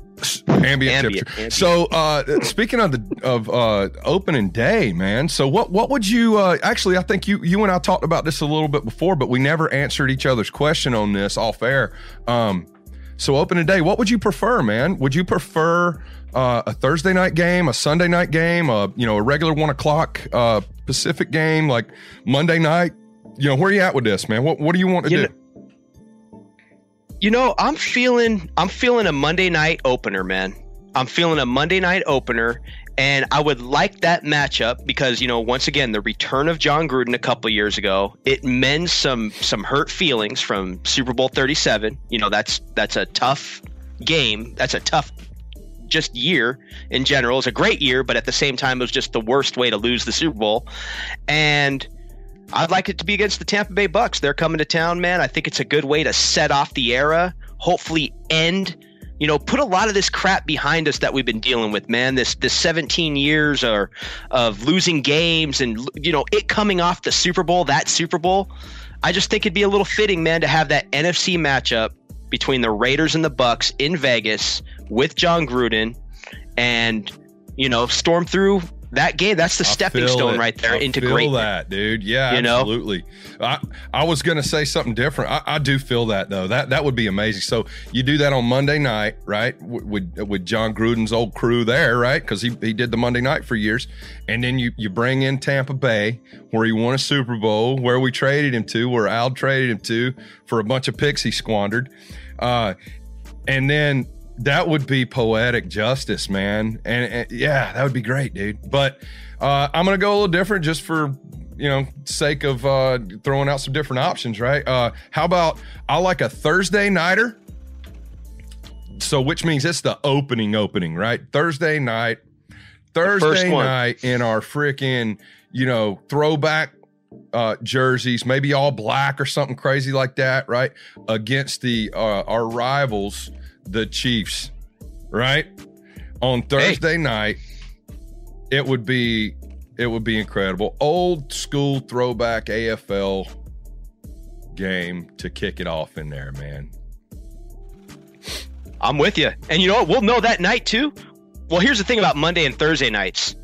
ambient, Ambient, temperature. ambient. So uh speaking of the of uh opening day, man. So what what would you uh actually I think you you and I talked about this a little bit before, but we never answered each other's question on this off air. Um so opening day, what would you prefer, man? Would you prefer uh, a Thursday night game, a Sunday night game, a you know a regular one o'clock uh, Pacific game, like Monday night? You know where are you at with this, man? What what do you want to You do? You know, I'm feeling I'm feeling a Monday night opener, man. I'm feeling a Monday night opener, and I would like that matchup because you know, once again, the return of Jon Gruden a couple years ago, it mends some some hurt feelings from Super Bowl 37. You know, that's that's a tough game. That's a tough just year in general. It's a great year, but at the same time, it was just the worst way to lose the Super Bowl. And I'd like it to be against the Tampa Bay Bucks. They're coming to town, man. I think it's a good way to set off the era. Hopefully, end. You know, put a lot of this crap behind us that we've been dealing with, man. This this 17 years or of losing games and you know it coming off the Super Bowl, that Super Bowl. I just think it'd be a little fitting, man, to have that NFC matchup between the Raiders and the Bucks in Vegas with Jon Gruden, and you know, storm through that game. That's the I stepping stone it. right there into great. I into feel greatness. that, dude. Yeah, You know? absolutely. I I was gonna say something different. I, I do feel that though. That that would be amazing. So you do that on Monday night, right? With with, with Jon Gruden's old crew there, right? Because he he did the Monday night for years, and then you you bring in Tampa Bay, where he won a Super Bowl, where we traded him to, where Al traded him to for a bunch of picks he squandered, uh, and then that would be poetic justice, man. And, and yeah, that would be great, dude. But uh, I'm gonna go a little different just for you know sake of uh, throwing out some different options, right? Uh, how about I like a Thursday nighter. So which means it's the opening opening, right? Thursday night. Thursday night in our freaking, you know, throwback uh jerseys, maybe all black or something crazy like that, right? Against the uh our rivals, the Chiefs, right? on Thursday hey. night, it would be it would be incredible. Old school throwback AFL game to kick it off in there, man. I'm with you. And you know what? We'll know that night too. Well, here's the thing about Monday and Thursday nights.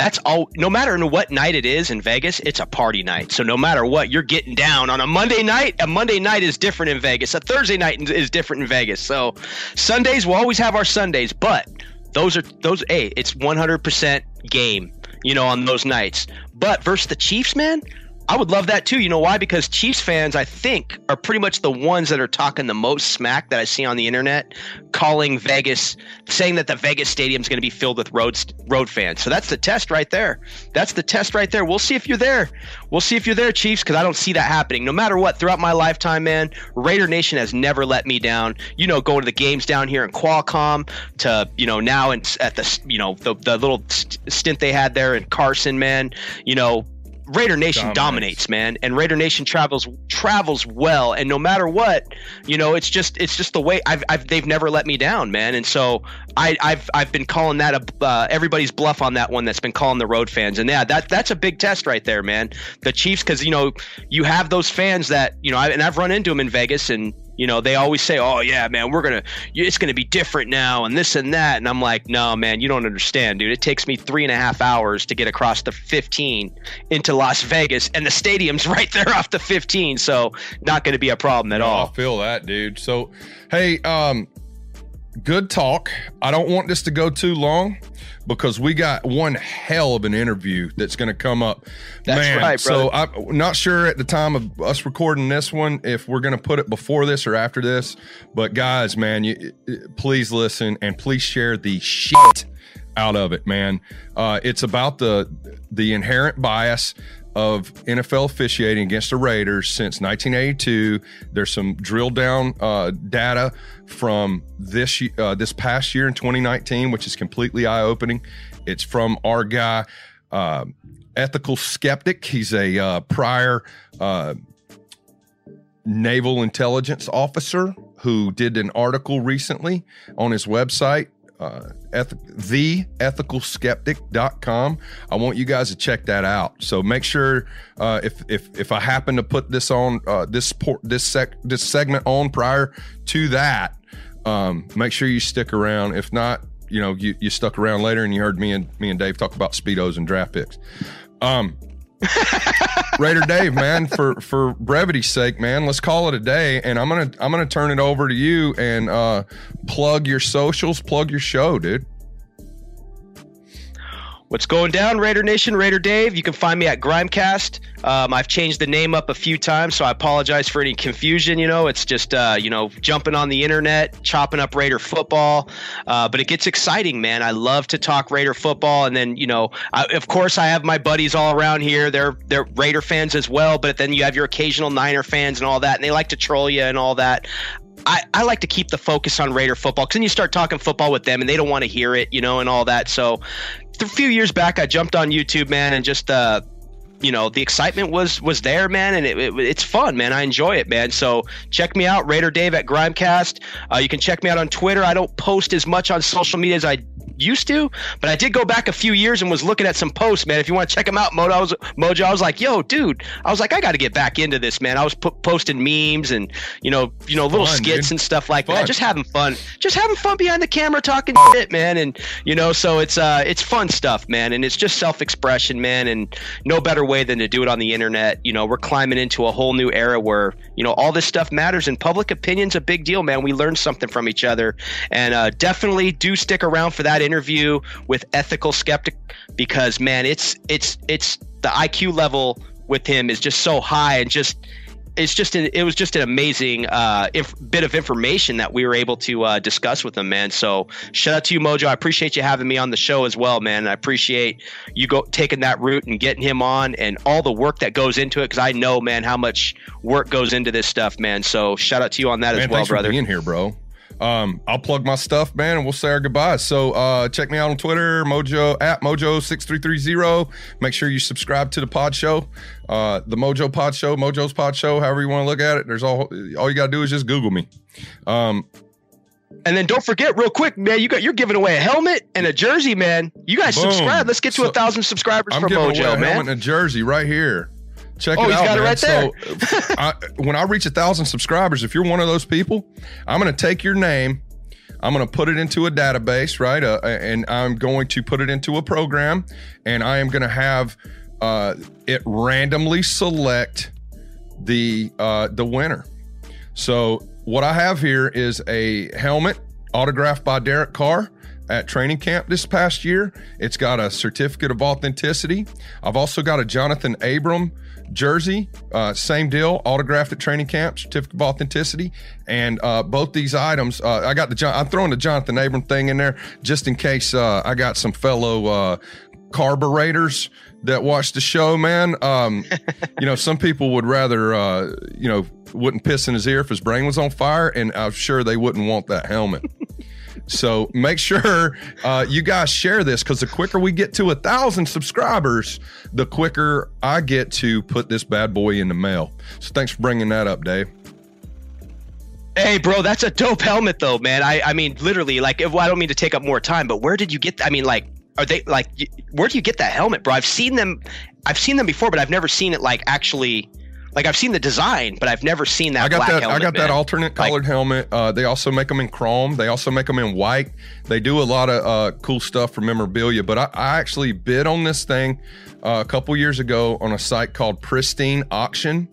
That's all no matter what night it is in Vegas, it's a party night. So no matter what, you're getting down on a Monday night. A Monday night is different in Vegas. A Thursday night is different in Vegas. So Sundays we'll always have our Sundays, but those are those hey, it's 100% game, you know, on those nights. But versus the Chiefs, man, I would love that too. You know why? Because Chiefs fans, I think, are pretty much the ones that are talking the most smack that I see on the internet, calling Vegas, saying that the Vegas stadium is going to be filled with road road fans. So that's the test right there. That's the test right there. We'll see if you're there. We'll see if you're there, Chiefs, because I don't see that happening. No matter what, throughout my lifetime, man, Raider Nation has never let me down. You know, going to the games down here in Qualcomm to you know now and at the you know the the little stint they had there in Carson, man. You know Raider Nation dominates. dominates. man, and Raider Nation travels travels well, and no matter what, you know, it's just it's just the way I've, I've they've never let me down, man, and so I, have I've been calling that a uh, everybody's bluff on that one that's been calling the road fans, and yeah, that that's a big test right there, man. The Chiefs, because you know you have those fans that you know, I, and I've run into them in Vegas, and you know, they always say, "Oh yeah, man, we're gonna, it's gonna be different now, and this and that." And I'm like, "No, man, you don't understand, dude. It takes me three and a half hours to get across the 15 into Las Vegas, and the stadium's right there off the 15, so not going to be a problem at all." I feel that, dude. So, hey, um, good talk. I don't want this to go too long because we got one hell of an interview that's going to come up. That's Man, right. So I'm not sure at the time of us recording this one if we're going to put it before this or after this. But guys, man, you please listen and please share the shit out of it, man. Uh, it's about the the inherent bias of NFL officiating against the Raiders since 1982. There's some drill down uh, data from this uh, this past year in 2019, which is completely eye opening. It's from our guy, uh, ethical skeptic. He's a uh, prior uh, naval intelligence officer who did an article recently on his website uh, eth- theethicalskeptic.com. I want you guys to check that out. So make sure uh, if if if I happen to put this on uh, this port this sec this segment on prior to that, um, make sure you stick around. If not, you know, you, you stuck around later and you heard me and me and Dave talk about speedos and draft picks. Um, Raider Dave, man, for for brevity's sake, man, let's call it a day. And I'm gonna I'm gonna turn it over to you and uh, plug your socials, plug your show, dude. What's going down, Raider Nation? Raider Dave. You can find me at Grimecast. Um, I've changed the name up a few times, so I apologize for any confusion. You know, it's just uh, you know jumping on the internet, chopping up Raider football. Uh, but it gets exciting, man. I love to talk Raider football, and then you know, I, of course, I have my buddies all around here. They're they're Raider fans as well, but then you have your occasional Niner fans and all that, and they like to troll you and all that. I, I like to keep the focus on Raider football because then you start talking football with them and they don't want to hear it, you know, and all that. So a few years back, I jumped on YouTube, man, and just uh, you know the excitement was was there man and it, it, it's fun man. I enjoy it man. So check me out raider dave at grimecast. Uh, you can check me out on twitter. I don't post as much on social media as i used to, but I did go back a few years and was looking at some posts, man. If you want to check them out, Mojo, I was, Mojo, I was like, yo, dude, I was like, I got to get back into this, man. I was p- posting memes and you know, you know, little fun, skits dude. and stuff like fun. that, just having fun, just having fun behind the camera, talking shit, man. And you know, so it's uh, it's fun stuff, man, and it's just self expression, man, and no better way than to do it on the internet. You know, we're climbing into a whole new era where you know all this stuff matters, and public opinion's a big deal, man. We learn something from each other, and uh, definitely do stick around for that interview with ethical skeptic because man, it's it's it's the IQ level with him is just so high and just it's just an, it was just an amazing uh, inf- bit of information that we were able to uh, discuss with him, man. So shout out to you, Mojo. I appreciate you having me on the show as well, man. I appreciate you go taking that route and getting him on and all the work that goes into it because I know, man, how much work goes into this stuff, man. So shout out to you on that man, as well, brother. being here, bro. Um, I'll plug my stuff, man, and we'll say our goodbyes. So uh, check me out on Twitter, Mojo at Mojo6330. Make sure you subscribe to the pod show. Uh, the Mojo Pod Show, Mojo's Pod Show, however you want to look at it. There's all all you gotta do is just Google me. Um, And then don't forget, real quick, man, you got you're giving away a helmet and a jersey, man. You guys Boom. subscribe. Let's get to So- a thousand subscribers I'm for Mojo, a man. helmet and a jersey right here. Check Oh, it he's out, got it right there. So, I, when I reach a thousand subscribers, if you're one of those people, I'm going to take your name. I'm going to put it into a database, right? Uh, and I'm going to put it into a program, and I am going to have uh, it randomly select the uh, the winner. So what I have here is a helmet autographed by Derek Carr at training camp this past year. It's got a certificate of authenticity. I've also got a Jonathan Abram jersey, uh, same deal, autographed at training camp, certificate of authenticity. And uh, both these items, uh, I got the John, I'm throwing the Jonathan Abram thing in there just in case uh, I got some fellow uh, carburetors that watch the show, man. Um, you know, some people would rather, uh, you know, wouldn't piss in his ear if his brain was on fire, and I'm sure they wouldn't want that helmet. so make sure uh, you guys share this because the quicker we get to a thousand subscribers, the quicker I get to put this bad boy in the mail. So thanks for bringing that up, Dave. Hey, bro, that's a dope helmet, though, man. I, I mean, literally, like, if, well, I don't mean to take up more time, but where did you get? I mean, like, are they like? Where do you get that helmet, bro? I've seen them, I've seen them before, but I've never seen it like actually. Like I've seen the design, but I've never seen that. I got that. Helmet, I got that man. alternate Like- colored helmet. Uh, they also make them in chrome. They also make them in white. They do a lot of uh, cool stuff for memorabilia. But I, I actually bid on this thing uh, a couple years ago on a site called Pristine Auction,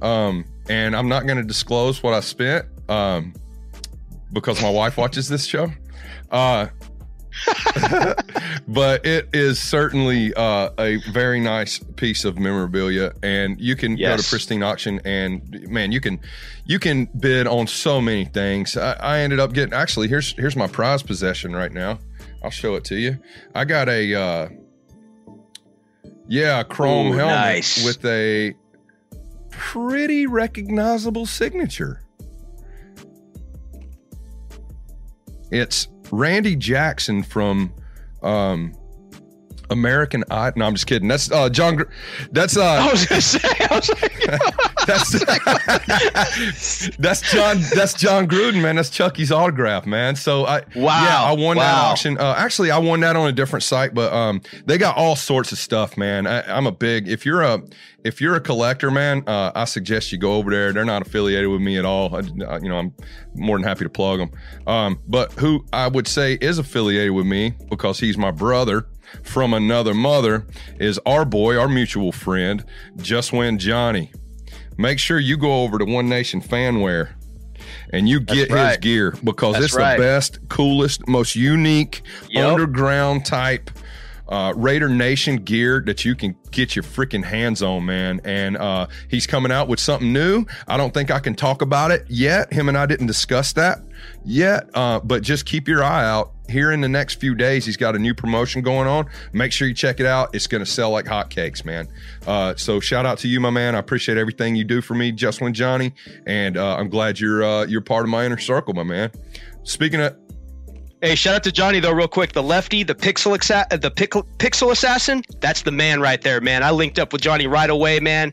um, and I'm not going to disclose what I spent um, because my wife watches this show. But it is certainly uh, a very nice piece of memorabilia, and you can go to Pristine Auction, and man, you can you can bid on so many things. I, I ended up getting actually here's here's my prize possession right now. I'll show it to you. I got a uh, yeah a chrome Ooh, helmet nice. with a pretty recognizable signature. It's Randy Jackson from um, American Idol. No, I'm just kidding. That's uh, John. Gr- That's uh, I was gonna say, I was like, that's that's John. That's Jon Gruden, man. That's Chucky's autograph, man. So I Wow. yeah, I won that Wow. auction. Uh, actually, I won that on a different site, but um, they got all sorts of stuff, man. I, I'm a big. If you're a if you're a collector, man, uh, I suggest you go over there. They're not affiliated with me at all. I, I- you know, I'm more than happy to plug them. Um, but who I would say is affiliated with me because he's my brother from another mother is our boy, our mutual friend, Just Win Johnny. Make sure you go over to One Nation Fanware and you get his gear because That's it's right. the best, coolest, most unique Yep. underground type uh, Raider Nation gear that you can get your freaking hands on, man. And uh, he's coming out with something new. I don't think I can talk about it yet. Him and I didn't discuss that yet, uh, but just keep your eye out. Here in the next few days, he's got a new promotion going on. Make sure you check it out. It's going to sell like hotcakes, man. Uh, so shout out to you, my man. I appreciate everything you do for me, Just Win Johnny, and uh, I'm glad you're uh, you're part of my inner circle, my man. Speaking of Hey, shout out to Johnny though, real quick. The lefty, the pixel exa- uh, the pic- pixel assassin. That's the man right there, man. I linked up with Johnny right away, man.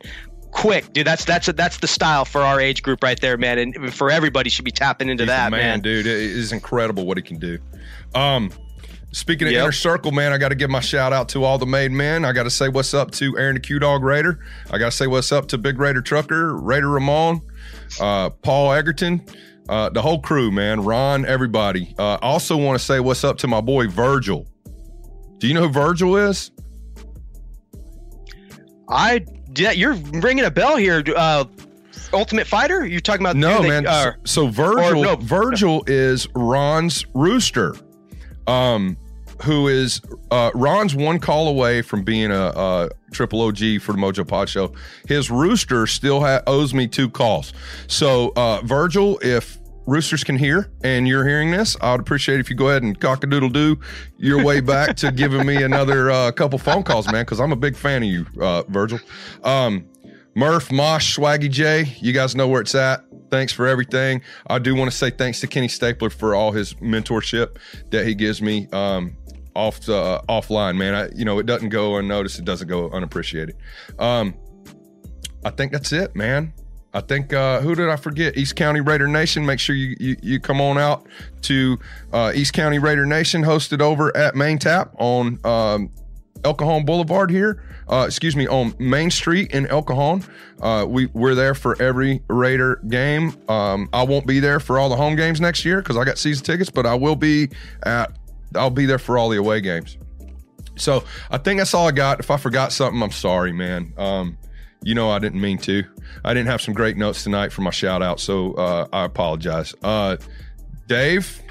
Quick, dude. That's that's that's the style for our age group right there, man. And for everybody should be tapping into He's that, man, man. dude. It is incredible what he can do. Um, speaking of Yep. inner circle, man, I got to give my shout out to all the made men. I got to say what's up to Aaron the Q Dog Raider. I got to say what's up to Big Raider Trucker, Raider Ramon, uh, Paul Egerton, uh, the whole crew, man. Ron, everybody. Uh, also want to say what's up to my boy Virgil. Do you know who Virgil is? I yeah, you're ringing a bell here. Uh, Ultimate Fighter? You're talking about? No, they- man. uh, so, so Virgil, or no. Virgil is Ron's rooster, um, who is uh, Ron's one call away from being a, a triple OG for the Mojo Pod Show. His rooster still ha- owes me two calls. So, uh, Virgil, if roosters can hear and you're hearing this, I would appreciate if you go ahead and cock a doodle doo your way back to giving me another uh, couple phone calls, man, because I'm a big fan of you, uh, Virgil. Um, Murph, Mosh, Swaggy J, you guys know where it's at. Thanks for everything. I do want to say thanks to Kenny Stapler for all his mentorship that he gives me um, off uh, offline, man. I, you know, it doesn't go unnoticed. It doesn't go unappreciated. Um, I think that's it, man. I think uh, who did I forget? East County Raider Nation. Make sure you you, you come on out to uh, East County Raider Nation, hosted over at Main Tap on um, El Cajon Boulevard here. Uh, excuse me, on Main Street in El Cajon. Uh, we we're there for every Raider game. Um, I won't be there for all the home games next year because I got season tickets, but I will be at. I'll be there for all the away games. So I think that's all I got. If I forgot something, I'm sorry, man. Um, you know I didn't mean to. I didn't have some great notes tonight for my shout out, so uh, I apologize. Uh, Dave,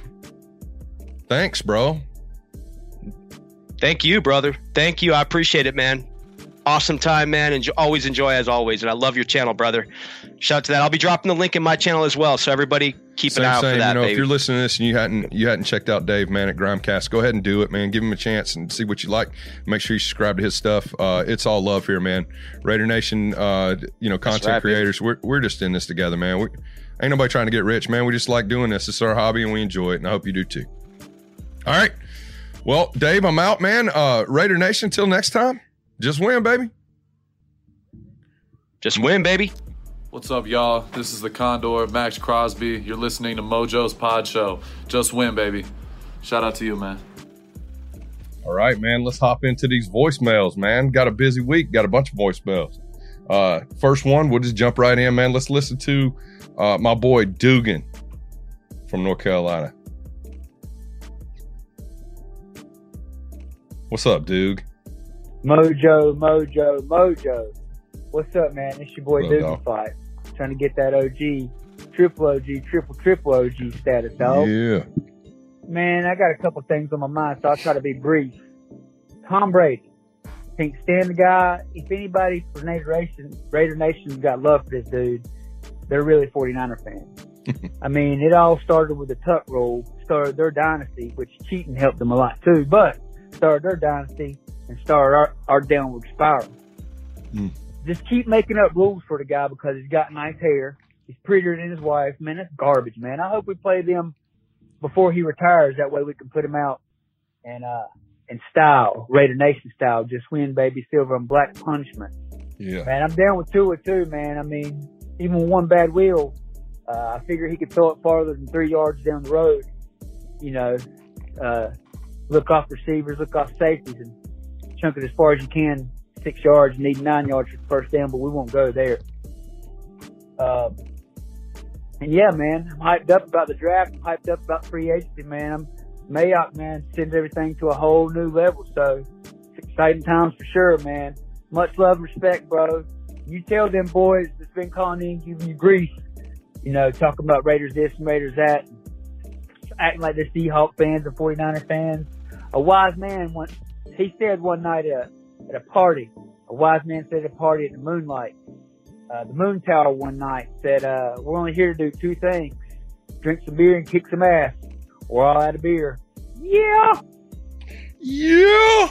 thanks, bro. Thank you, brother. Thank you. I appreciate it, man. Awesome time, man. And always enjoy as always. And I love your channel, brother. Shout out to that. I'll be dropping the link in my channel as well. So everybody keep same, an eye out for that. You know, baby. if you're listening to this and you hadn't you hadn't checked out Dave, man, at Grimecast, go ahead and do it, man. Give him a chance and see what you like. Make sure you subscribe to his stuff. Uh, it's all love here, man. Raider Nation, uh, you know, content right, creators. We're we're just in this together, man. We ain't nobody trying to get rich, man. We just like doing this. It's our hobby and we enjoy it. And I hope you do too. All right. Well, Dave, I'm out, man. Uh, Raider Nation, till next time, just win, baby. Just win, baby. What's up, y'all? This is the Condor, Maxx Crosby. You're listening to Mojo's Pod Show. Just win, baby. Shout out to you, man. All right, man. Let's hop into these voicemails, man. Got a busy week. Got a bunch of voicemails. Uh, first one, we'll just jump right in, man. Let's listen to uh, my boy Dugan from North Carolina. What's up, Doug? Mojo, Mojo, Mojo. What's up, man? It's your boy Dugan Fight. Trying to get that OG, triple OG, triple, triple OG status, dog. Yeah. Man, I got a couple things on my mind, so I'll try to be brief. Tom Brady. Can't stand the guy. If anybody for Raider Nation, Raider Nation's got love for this dude, they're really 49er fans. I mean, it all started with the tuck rule, started their dynasty, which cheating helped them a lot too, but started their dynasty and start our, our downward spiral. Mm. Just keep making up rules for the guy because he's got nice hair. He's prettier than his wife. Man, that's garbage, man. I hope we play them before he retires. That way we can put him out and, uh, in style, Raider Nation style. Just win, baby, silver and black punishment. Yeah. Man, I'm down with two or two, man. I mean, even one bad wheel, uh, I figure he could throw it farther than three yards down the road. You know, uh, look off receivers, look off safeties, and chunk it as far as you can. Six yards, need nine yards for the first down, but we won't go there. Um, and yeah, man, I'm hyped up about the draft. I'm hyped up about free agency, man. I'm Mayock, man, sends everything to a whole new level. So it's exciting times for sure, man. Much love and respect, bro. You tell them boys that's been calling in, giving you grief, you know, talking about Raiders this and Raiders that, acting like they're Seahawk fans and 49er fans. A wise man once, he said one night at a, at a party, a wise man said at a party at the moonlight, uh, the moon tower one night said, uh, we're only here to do two things. Drink some beer and kick some ass. We're all out of beer. Yeah. Yeah.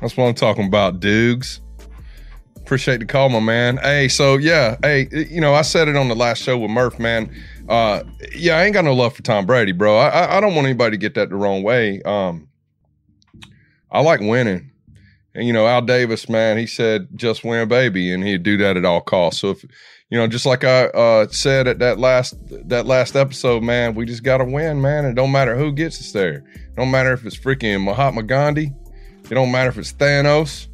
That's what I'm talking about, Dukes. Appreciate the call, my man. Hey, so yeah, hey, you know, I said it on the last show with Murph, man. Uh, yeah, I ain't got no love for Tom Brady, bro. I, I don't want anybody to get that the wrong way. Um, I like winning. And, you know, Al Davis, man, he said, just win, baby. And he'd do that at all costs. So if, you know, just like I uh, said at that last that last episode, man, we just got to win, man. It don't matter who gets us there. It don't matter if it's freaking Mahatma Gandhi. It don't matter if it's Thanos.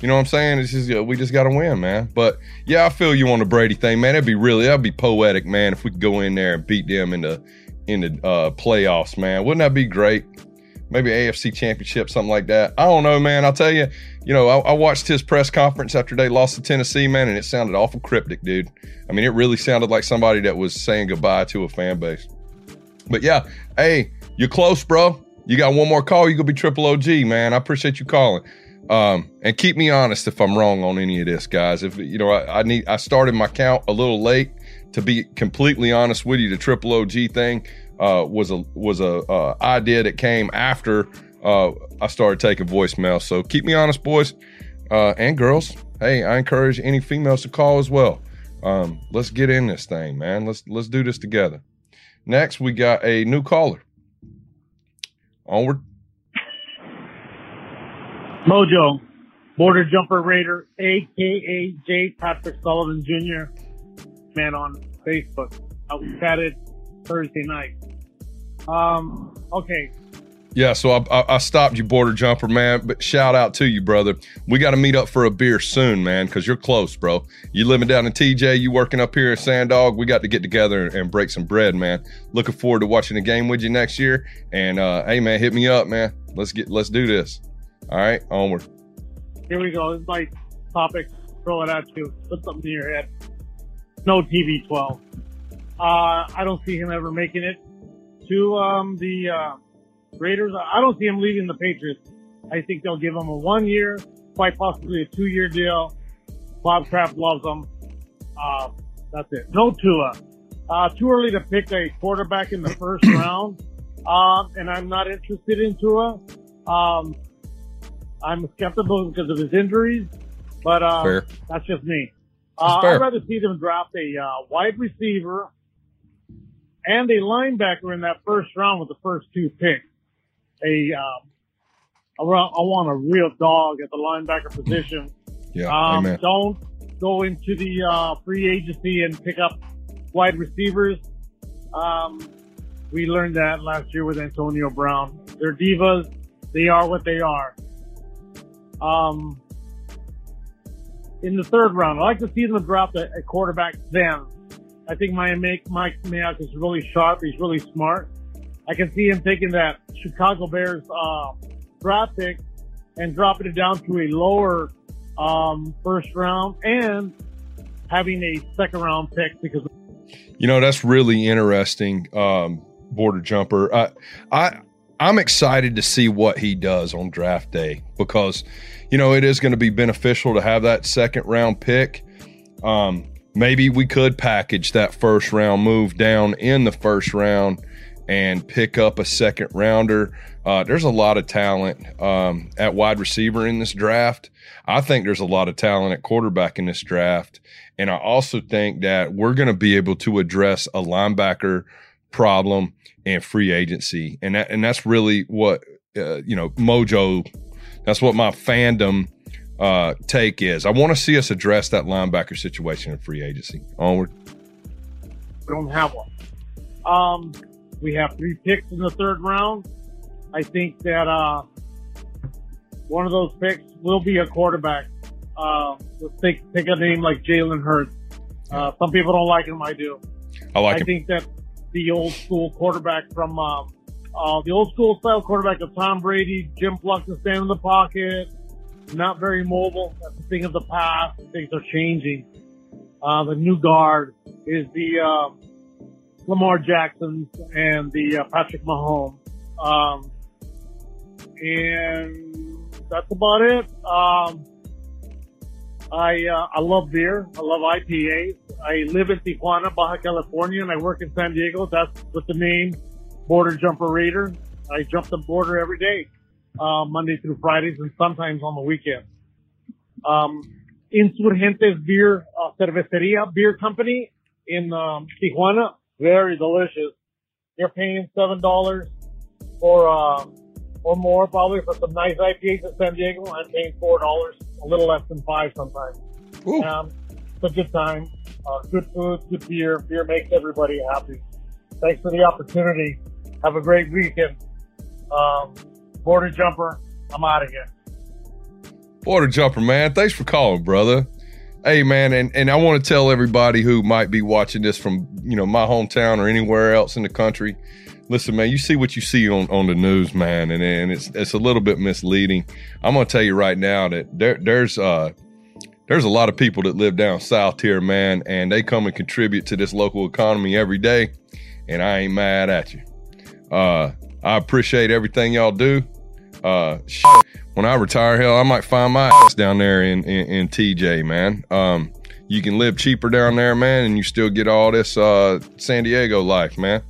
You know what I'm saying? It's just we just got to win, man. But yeah, I feel you on the Brady thing, man. It'd be really that'd be poetic, man, if we could go in there and beat them in the in the uh, playoffs, man. Wouldn't that be great? Maybe AFC Championship, something like that. I don't know, man. I'll tell you. You know, I, I watched his press conference after they lost to Tennessee, man, and it sounded awful cryptic, dude. I mean, it really sounded like somebody that was saying goodbye to a fan base. But yeah, hey, you're close, bro. You got one more call. You gonna be triple OG, man. I appreciate you calling. Um, and keep me honest if I'm wrong on any of this, guys. If you know, I, I, need I started my count a little late. To be completely honest with you, the triple OG thing uh, was a was a uh, idea that came after uh, I started taking voicemail. So keep me honest, boys uh, and girls. Hey, I encourage any females to call as well. Um, let's get in this thing, man. Let's let's do this together. Next, we got a new caller. Onward. Mojo, border jumper raider, aka J. Patrick Sullivan Jr. man on Facebook. I was chatted Thursday night. Um, okay, Yeah, so I, I, stopped you, border jumper, man. But shout out to you, brother. We got to meet up for a beer soon, man, because you're close, bro. You living down in TJ, you working up here in Sandog. We got to get together and break some bread, man. Looking forward to watching the game with you next year. And uh, hey, man, hit me up, man. Let's get let's do this. All right, onward. here we go. This is my topic. Throw it at you. Put something in your head. No TB12. Uh, I don't see him ever making it to um, the uh, Raiders. I don't see him leaving the Patriots. I think they'll give him a one year, quite possibly a two year deal. Bob Kraft loves him. Uh, that's it. No Tua. Uh, too early to pick a quarterback in the first round. Uh, and I'm not interested in Tua. Um, I'm skeptical because of his injuries, but uh, that's just me. That's Uh. I'd rather see them draft a uh, wide receiver and a linebacker in that first round with the first two picks. A um, I I want a real dog at the linebacker position. Yeah, Um, amen. don't go into the uh, free agency and pick up wide receivers. Um, we learned that last year with Antonio Brown. They're divas. They are what they are. Um, in the third round, I like to see them draft a, a quarterback then. I think my Mike Mike Mayock is really sharp. He's really smart. I can see him taking that Chicago Bears uh, draft pick and dropping it down to a lower um, first round and having a second round pick because You know, that's really interesting, um, border jumper. I, I, I'm excited to see what he does on draft day because, you know, it is going to be beneficial to have that second round pick. Um, maybe we could package that first round move down in the first round and pick up a second rounder. Uh, there's a lot of talent um, at wide receiver in this draft. I think there's a lot of talent at quarterback in this draft. And I also think that we're going to be able to address a linebacker problem and free agency. And that, and that's really what, uh, you know, Mojo, that's what my fandom uh, take is. I want to see us address that linebacker situation in free agency. Onward. we don't have one. Um, we have three picks in the third round. I think that uh, one of those picks will be a quarterback. Uh, let's take take a name like Jalen Hurts. Uh, some people don't like him. I do. I like him I him. think that the old school quarterback from um, uh, the old school style quarterback of Tom Brady, Jim Pluck Plunkett stand in the pocket, not very mobile. That's the thing of the past. Things are changing. Uh, the new guard is the uh, Lamar Jacksons and the uh, Patrick Mahomes. Um, and that's about it. Um, I uh, I love beer. I love IPAs. I live in Tijuana, Baja California, and I work in San Diego. That's with the name Border Jumper Raider. I jump the border every day, uh, Monday through Fridays, and sometimes on the weekend. Um, Insurgentes Beer uh, Cerveceria Beer Company in um, Tijuana, very delicious. You're paying seven dollars or uh, or more probably for some nice IPAs in San Diego. I'm paying four dollars, a little less than five sometimes. Ooh. Um, it's a good time, uh, good food, good beer. Beer makes everybody happy. Thanks for the opportunity. Have a great weekend. Um, border jumper, I'm out of here. Border jumper, man. Thanks for calling, brother. Hey, man, and, and I want to tell everybody who might be watching this from you know my hometown or anywhere else in the country. Listen, man, you see what you see on, on the news, man, and, and it's it's a little bit misleading. I'm gonna tell you right now that there there's uh there's a lot of people that live down south here, man, and they come and contribute to this local economy every day, and I ain't mad at you. Uh, I appreciate everything y'all do. Uh, shit, when I retire, hell, I might find my ass down there in, in, in TJ, man. Um, you can live cheaper down there, man, and you still get all this uh, San Diego life, man.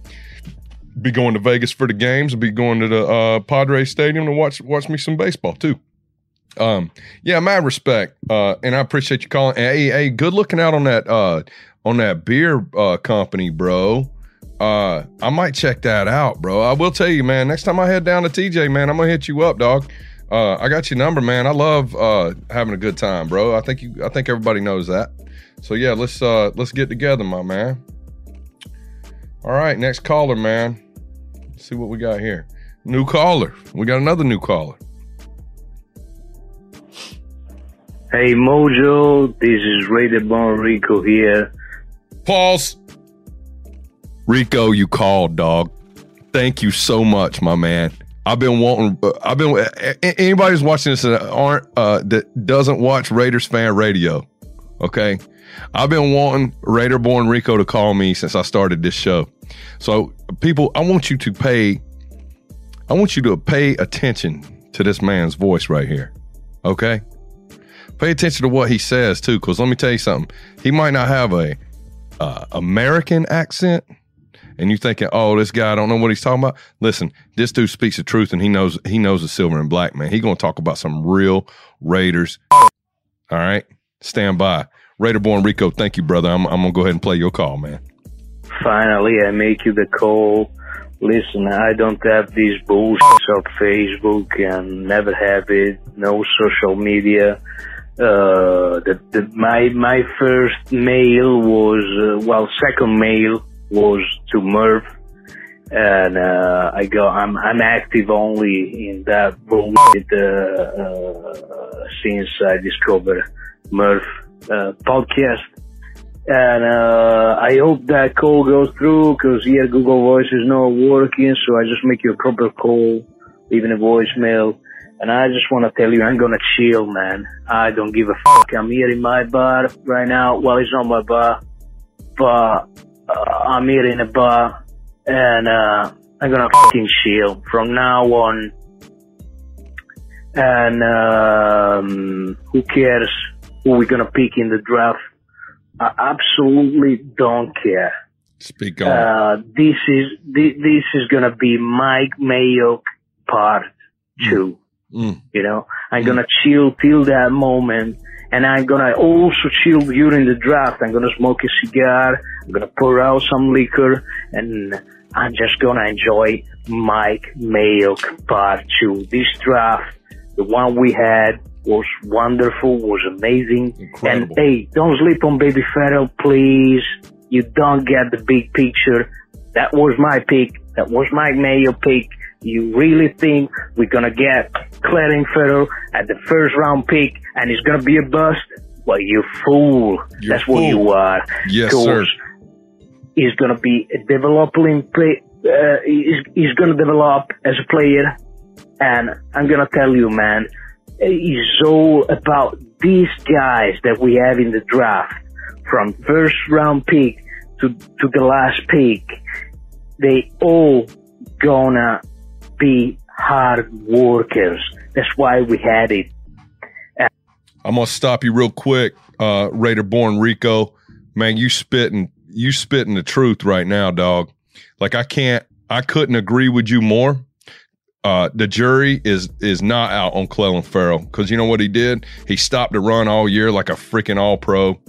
Be going to Vegas for the games, be going to the uh, Padres Stadium to watch watch me some baseball too. Um, yeah, mad respect, uh, and I appreciate you calling. Hey, hey, good looking out on that uh, on that beer uh, company, bro. Uh, I might check that out, bro. I will tell you, man. Next time I head down to TJ, man, I'm gonna hit you up, dog. Uh, I got your number, man. I love uh, having a good time, bro. I think you. I think everybody knows that. So yeah, let's uh, let's get together, my man. All right, next caller, man. Let's see what we got here. New caller. We got another new caller. Hey Mojo, this is Raider Born Rico here. Pause. Rico, you called, dog. Thank you so much, my man. I've been wanting. Uh, I've been. Uh, anybody's watching this that aren't uh, that doesn't watch Raiders fan radio. Okay, I've been wanting Raider born Rico to call me since I started this show. So, people, I want you to pay. I want you to pay attention to this man's voice right here. Okay, pay attention to what he says too, because let me tell you something. He might not have a uh, American accent and you're thinking, oh, this guy, I don't know what he's talking about. Listen, this dude speaks the truth, and he knows he knows the silver and black man. He gonna talk about some real Raiders. All right, stand by. Raider born Rico, thank you, brother. I'm, I'm gonna go ahead and play your call, man. Finally, I make you the call. Listen, I don't have these bullshit of Facebook and never have it. No social media. Uh, the, the, my my first mail was uh, well, second mail was to Murph, and uh, I go. I'm I'm active only in that bullshit uh, uh, since I discovered Murph uh, podcast. And uh, I hope that call goes through because here Google Voice is not working, so I just make you a proper call, leaving a voicemail. And I just want to tell you, I'm gonna chill, man. I don't give a fuck. I'm here in my bar right now. Well, it's not my bar, but uh, I'm here in a bar and uh, I'm gonna fucking chill from now on. And um, who cares who we're gonna pick in the draft? I absolutely don't care. Speak on. Uh, this is this, this is gonna be Mike Mayock part two. Mm. You know, I'm gonna chill till that moment and I'm gonna also chill during the draft. I'm gonna smoke a cigar. I'm gonna pour out some liquor, and I'm just gonna enjoy Mike Mayock part two. This draft, the one we had, was wonderful, was amazing. Incredible. And hey, don't sleep on Baby Ferrell, please. You don't get the big picture. That was my pick. That was Mike Mayo pick. You really think we're gonna get Clelin Ferrell at the first round pick and it's gonna be a bust? Well, you fool. You're That's what you are. Yes, sir. He's gonna be a developing play. Uh, he's, he's gonna develop as a player, and I'm gonna tell you, man, it's all about these guys that we have in the draft, from first round pick to to the last pick. They all gonna be hard workers. That's why we had it. I'm gonna stop you real quick, uh, Raider born Rico. Man, you spitting you spitting the truth right now, dog. Like I can't I couldn't agree with you more. Uh, the jury is is not out on Clelin Ferrell because you know what he did? He stopped the run all year like a freaking all pro,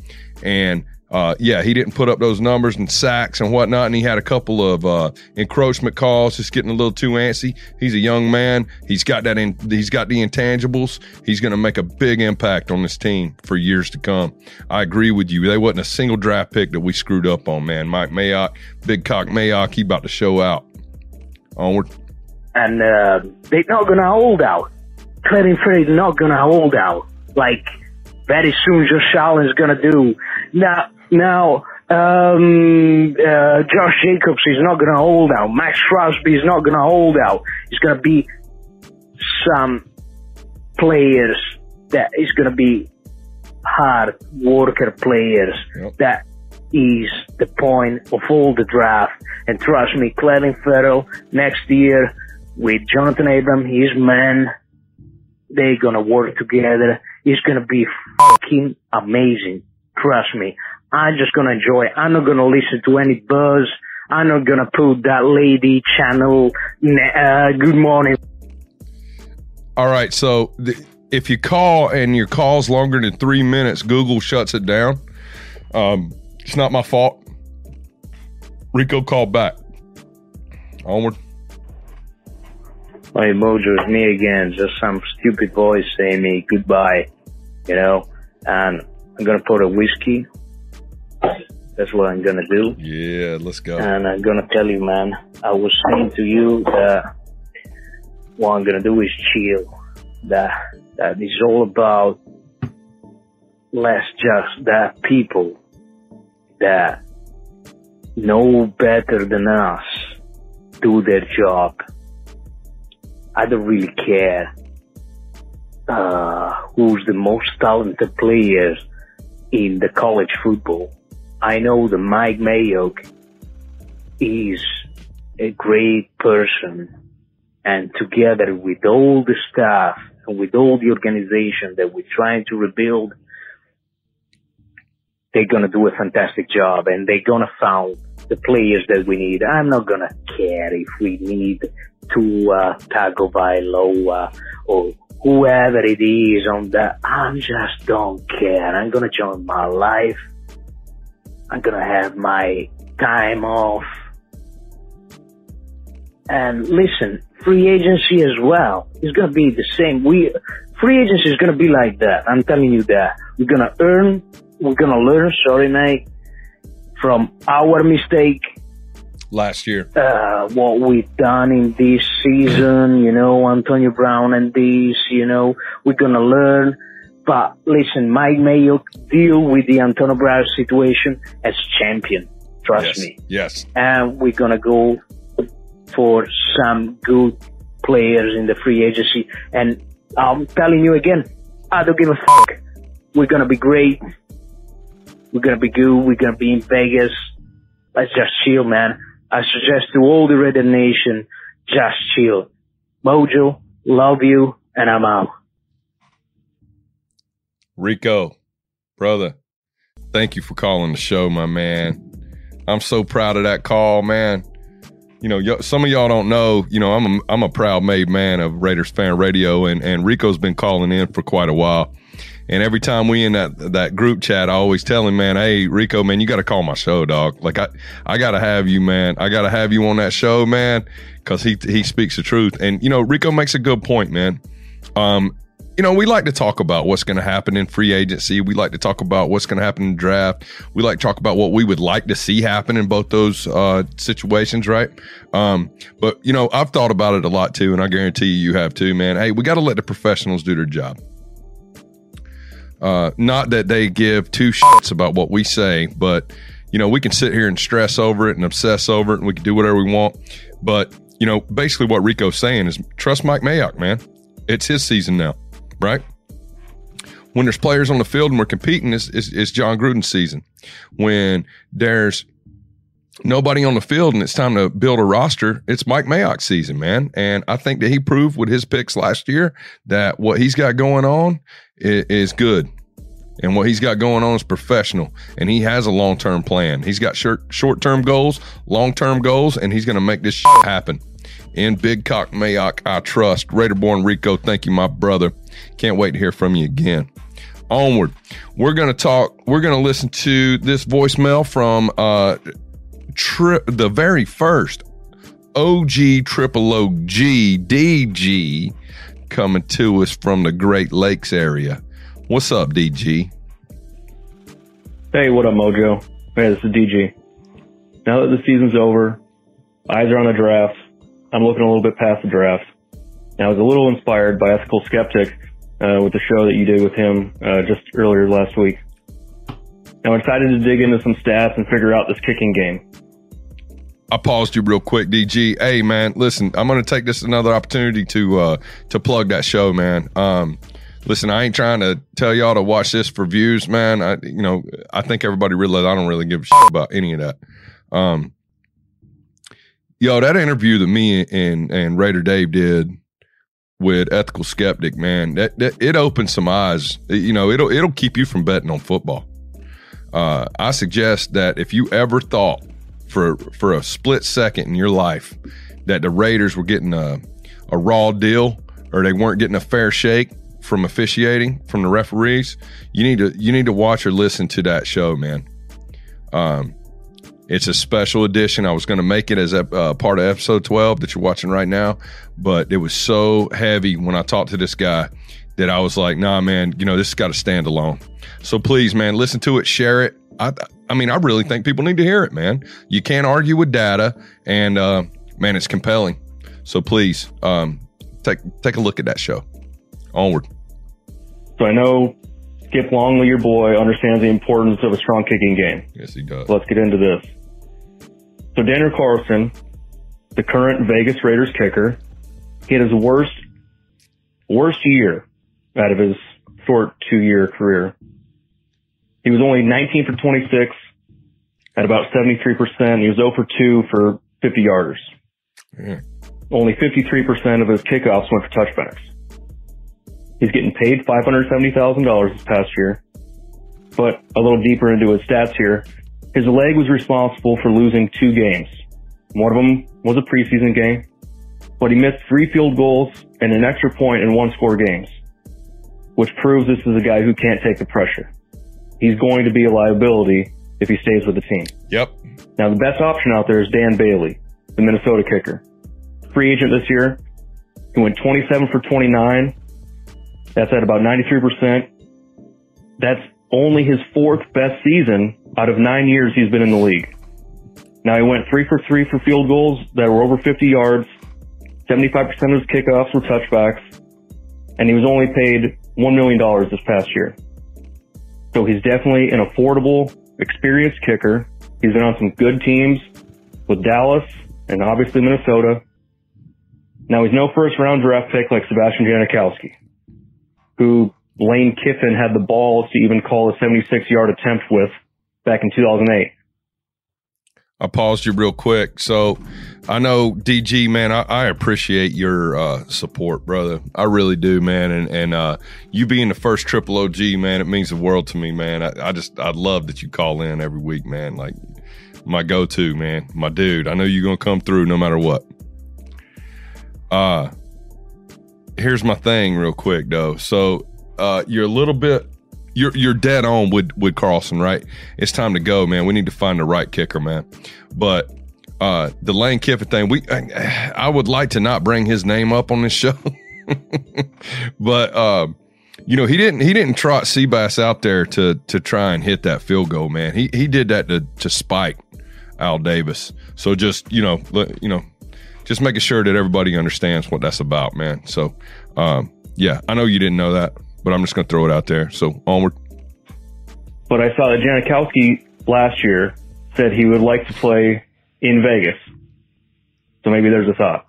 and uh, yeah, he didn't put up those numbers and sacks and whatnot, and he had a couple of uh, encroachment calls, just getting a little too antsy. He's a young man. He's got that. In, he's got the intangibles. He's going to make a big impact on this team for years to come. I agree with you. They wasn't a single draft pick that we screwed up on, man. Mike Mayock, Big Cock Mayock, he about to show out. Onward. and uh, they're not gonna hold out. Clelin Ferrell's not gonna hold out. Like very soon, Josh Allen's gonna do. Now, now, um, uh, Josh Jacobs is not gonna hold out. Maxx Crosby is not gonna hold out. It's gonna be some players that is gonna be hard worker players. Yep. That is the point of all the draft. And trust me, Clelin Ferrell next year with Jonathan Abram, his man, they're gonna work together. It's gonna be fucking amazing. Trust me. I'm just gonna enjoy. It. I'm not gonna listen to any buzz. I'm not gonna put that lady channel. Uh, good morning. All right. So th- if you call and your call's longer than three minutes, Google shuts it down. Um, it's not my fault. Rico called back. Onward. My mojo is me again. Just some stupid voice saying me goodbye, you know. And I'm gonna pour a whiskey. That's what I'm gonna do. Yeah, let's go. And I'm gonna tell you, man. I was saying to you that what I'm gonna do is chill. That that is all about less just that people that know better than us do their job. I don't really care uh, who's the most talented player in the college football. I know that Mike Mayock is a great person and together with all the staff and with all the organization that we're trying to rebuild, they're going to do a fantastic job and they're going to find the players that we need. I'm not going to care if we need Tua, Tagovailoa, or whoever it is on that. I just don't care. I'm going to join my life. I'm to have my time off. And listen, free agency as well is to be the same. We, free agency is to be like that. I'm telling you that. We're to earn, we're to learn, sorry, mate, from our mistake last year. Uh, what we've done in this season, you know, Antonio Brown and this, you know, we're gonna learn. But listen, Mike Mayock deal with the Antonio Brown situation as champion. Trust yes. me. Yes. And we're gonna go for some good players in the free agency. And I'm telling you again, I don't give a fuck. We're gonna be great. We're gonna be good. We're gonna be in Vegas. Let's just chill, man. I suggest to all the Red Nation, just chill. Mojo, love you, and I'm out. Rico, brother, thank you for calling the show, my man. I'm so proud of that call, man. You know, some of y'all don't know. You know, I'm a, I'm a proud made man of Raiders fan radio, and and Rico's been calling in for quite a while. And every time we in that that group chat, I always tell him, man, hey Rico, man, you got to call my show, dog. Like I I got to have you, man. I got to have you on that show, man, because he he speaks the truth. And you know, Rico makes a good point, man. Um, you know, we like to talk about what's going to happen in free agency. We like to talk about what's going to happen in draft. We like to talk about what we would like to see happen in both those uh, situations, right? Um, but you know, I've thought about it a lot too, and I guarantee you, you have too, man. Hey, we got to let the professionals do their job. Uh, not that they give two shits about what we say, but you know, we can sit here and stress over it and obsess over it, and we can do whatever we want. But you know, basically, what Rico's saying is trust Mike Mayock, man. It's his season now, right? When there's players on the field and we're competing, it's, it's, it's Jon Gruden's season. When there's nobody on the field and it's time to build a roster, it's Mike Mayock's season, man. And I think that he proved with his picks last year that what he's got going on is, is good. And what he's got going on is professional. And he has a long term plan. He's got short term goals, long term goals, and he's going to make this happen. In Big Cock Mayock, I trust. Raider Born Rico, thank you, my brother. Can't wait to hear from you again. Onward. We're going to talk, we're going to listen to this voicemail from uh, tri- the very first OG triple OG DG coming to us from the Great Lakes area. What's up, DG? Hey, what up, Mojo? Hey, this is DG. Now that the season's over, eyes are on the draft. I'm looking a little bit past the draft. And I was a little inspired by Ethical Skeptic uh, with the show that you did with him uh, just earlier last week. I'm excited to dig into some stats and figure out this kicking game. I paused you real quick, DG. Hey man, listen, I'm gonna take this another opportunity to uh to plug that show, man. Um listen, I ain't trying to tell y'all to watch this for views, man. I you know, I think everybody realizes I don't really give a shit about any of that. Um yo, that interview that me and and Raider Dave did with Ethical Skeptic, man, that, that it opened some eyes. You know, it'll it'll keep you from betting on football. Uh, I suggest that if you ever thought for for a split second in your life that the Raiders were getting a a raw deal or they weren't getting a fair shake from officiating from the referees, you need to you need to watch or listen to that show, man. Um, It's a special edition. I was going to make it as a uh, part of episode 12 that you're watching right now, but it was so heavy when I talked to this guy that I was like, nah, man, you know, this has got to stand alone. So please, man, listen to it, share it. I, I mean, I really think people need to hear it, man. You can't argue with data, and uh, man, it's compelling. So please, um, take take a look at that show. Onward. So I know Skip Longley, your boy, understands the importance of a strong kicking game. Yes, he does. Let's get into this. So Daniel Carlson, the current Vegas Raiders kicker, he had his worst worst year out of his short two year career. He was only 19 for 26 at about 73%. He was 0 for 2 for 50 yarders. Yeah. Only 53% of his kickoffs went for touchbacks. He's getting paid $570,000 this past year. But a little deeper into his stats here, his leg was responsible for losing two games. One of them was a preseason game, but he missed three field goals and an extra point in one score games, which proves this is a guy who can't take the pressure. He's going to be a liability if he stays with the team. Yep. Now the best option out there is Dan Bailey, the Minnesota kicker. Free agent this year. He went 27 for 29. That's at about 93%. That's only his fourth best season out of nine years he's been in the league. Now he went three for three for field goals that were over 50 yards. 75% of his kickoffs were touchbacks. And he was only paid $1 million this past year. So he's definitely an affordable, experienced kicker. He's been on some good teams with Dallas and obviously Minnesota. Now he's no first round draft pick like Sebastian Janikowski, who Lane Kiffin had the balls to even call a 76 yard attempt with back in 2008. I paused you real quick. So I know DG, man, I, I appreciate your uh, support, brother. I really do, man. And and uh, you being the first triple OG, man, it means the world to me, man. I, I just I love that you call in every week, man. Like my go to, man. My dude. I know you're gonna come through no matter what. Uh here's my thing real quick though. So uh you're a little bit you're you're dead on with with Carlson, right? It's time to go, man. We need to find the right kicker, man. But uh the Lane Kiffin thing, we I, I would like to not bring his name up on this show. but uh you know, he didn't he didn't trot Seabass out there to to try and hit that field goal, man. He he did that to to spite Al Davis. So just, you know, you know, just making sure that everybody understands what that's about, man. So um yeah, I know you didn't know that but I'm just going to throw it out there. So onward. But I saw that Janikowski last year said he would like to play in Vegas. So maybe there's a thought.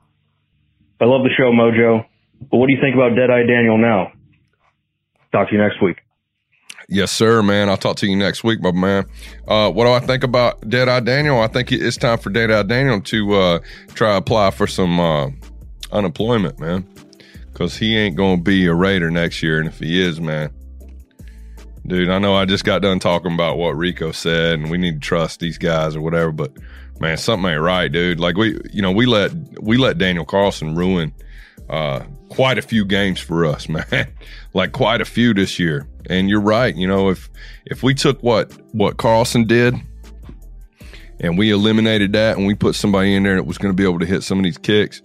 I love the show, Mojo. But what do you think about Deadeye Daniel now? Talk to you next week. Yes, sir, man. I'll talk to you next week, my man. Uh, what do I think about Deadeye Daniel? I think it's time for Deadeye Daniel to uh, try apply for some uh, unemployment, man because he ain't to be a Raider next year. And if he is, man, dude, I know I just got done talking about what Rico said, and we need to trust these guys or whatever. But man, something ain't right, dude. Like we, you know, we let we let Daniel Carlson ruin uh, quite a few games for us, man. like quite a few this year. And you're right. You know, if if we took what what Carlson did. And we eliminated that, and we put somebody in there that was going to be able to hit some of these kicks.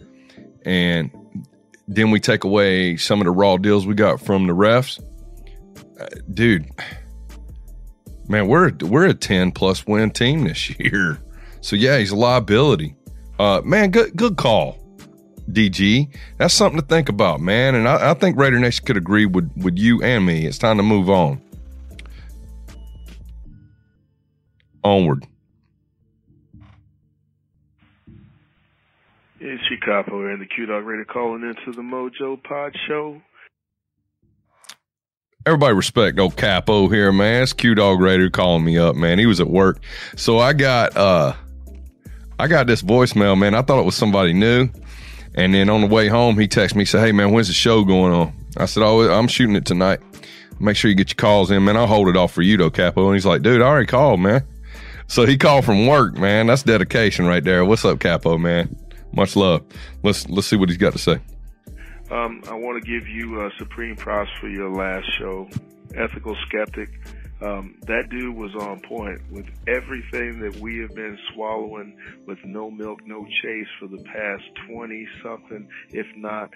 And then we take away some of the raw deals we got from the refs. Uh, dude, man, we're we're a ten plus win team this year. So yeah, he's a liability. Uh, man, good good call, DG. That's something to think about, man. And I, I think Raider Nation could agree with with you and me. It's time to move on. Onward. It's Chicago and the Q Dog Raider calling into the Mojo Pod Show. Everybody respect old Capo here, man. It's Q Dog Raider calling me up, man. He was at work. So I got uh I got this voicemail, man. I thought it was somebody new. And then on the way home, he texted me, said, Hey man, when's the show going on? I said, Oh, I'm shooting it tonight. Make sure you get your calls in, man. I'll hold it off for you though, Capo. And he's like, dude, I already called, man. So he called from work, man. That's dedication right there. What's up, Capo, man? Much love. Let's let's see what he's got to say. Um, I want to give you uh, supreme props for your last show, Ethical Skeptic. Um, that dude was on point with everything that we have been swallowing with no milk, no chase for the past 20 something, if not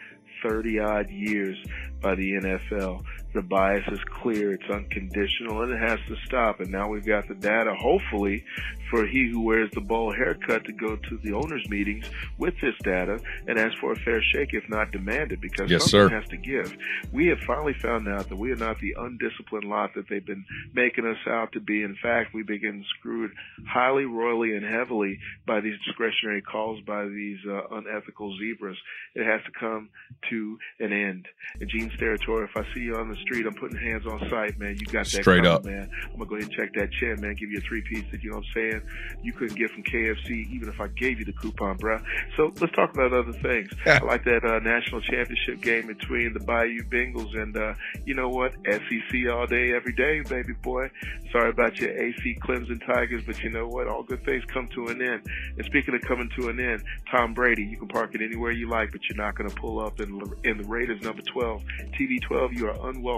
30 odd years by the NFL. The bias is clear, it's unconditional, and it has to stop. And now we've got the data, hopefully, for he who wears the bowl haircut to go to the owners' meetings with this data and ask for a fair shake, if not demand it, because Yes, something sir. has to give. We have finally found out that we are not the undisciplined lot that they've been making us out to be. In fact, we've been getting screwed highly, royally, and heavily by these discretionary calls by these uh, unethical zebras. It has to come to an end. And Gene Steratore, if I see you on the street, I'm putting hands on sight, man. You got that Straight coming, up. man. I'm gonna go ahead and check that chin, man. Give you a three piece you know what I'm saying. You couldn't get from KFC even if I gave you the coupon, bruh. So let's talk about other things. I like that uh, national championship game between the Bayou Bengals and uh, you know what? SEC all day, every day, baby boy. Sorry about your ACC Clemson Tigers, but you know what? All good things come to an end. And speaking of coming to an end, Tom Brady, you can park it anywhere you like, but you're not going to pull up in, in the Raiders number 12. TB12, you are unwelcome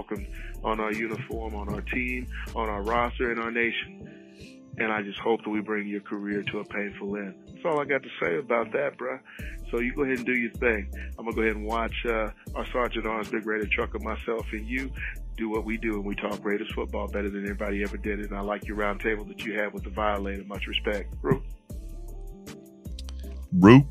on our uniform, on our team, on our roster, in our nation. And I just hope that we bring your career to a painful end. That's all I got to say about that, bruh. So you go ahead and do your thing. I'm gonna go ahead and watch uh, our Sergeant Arms Big Raider Trucker, myself, and you do what we do, and we talk Raiders football better than anybody ever did. And I like your round table that you had with the Violator. Much respect, Rue. Root.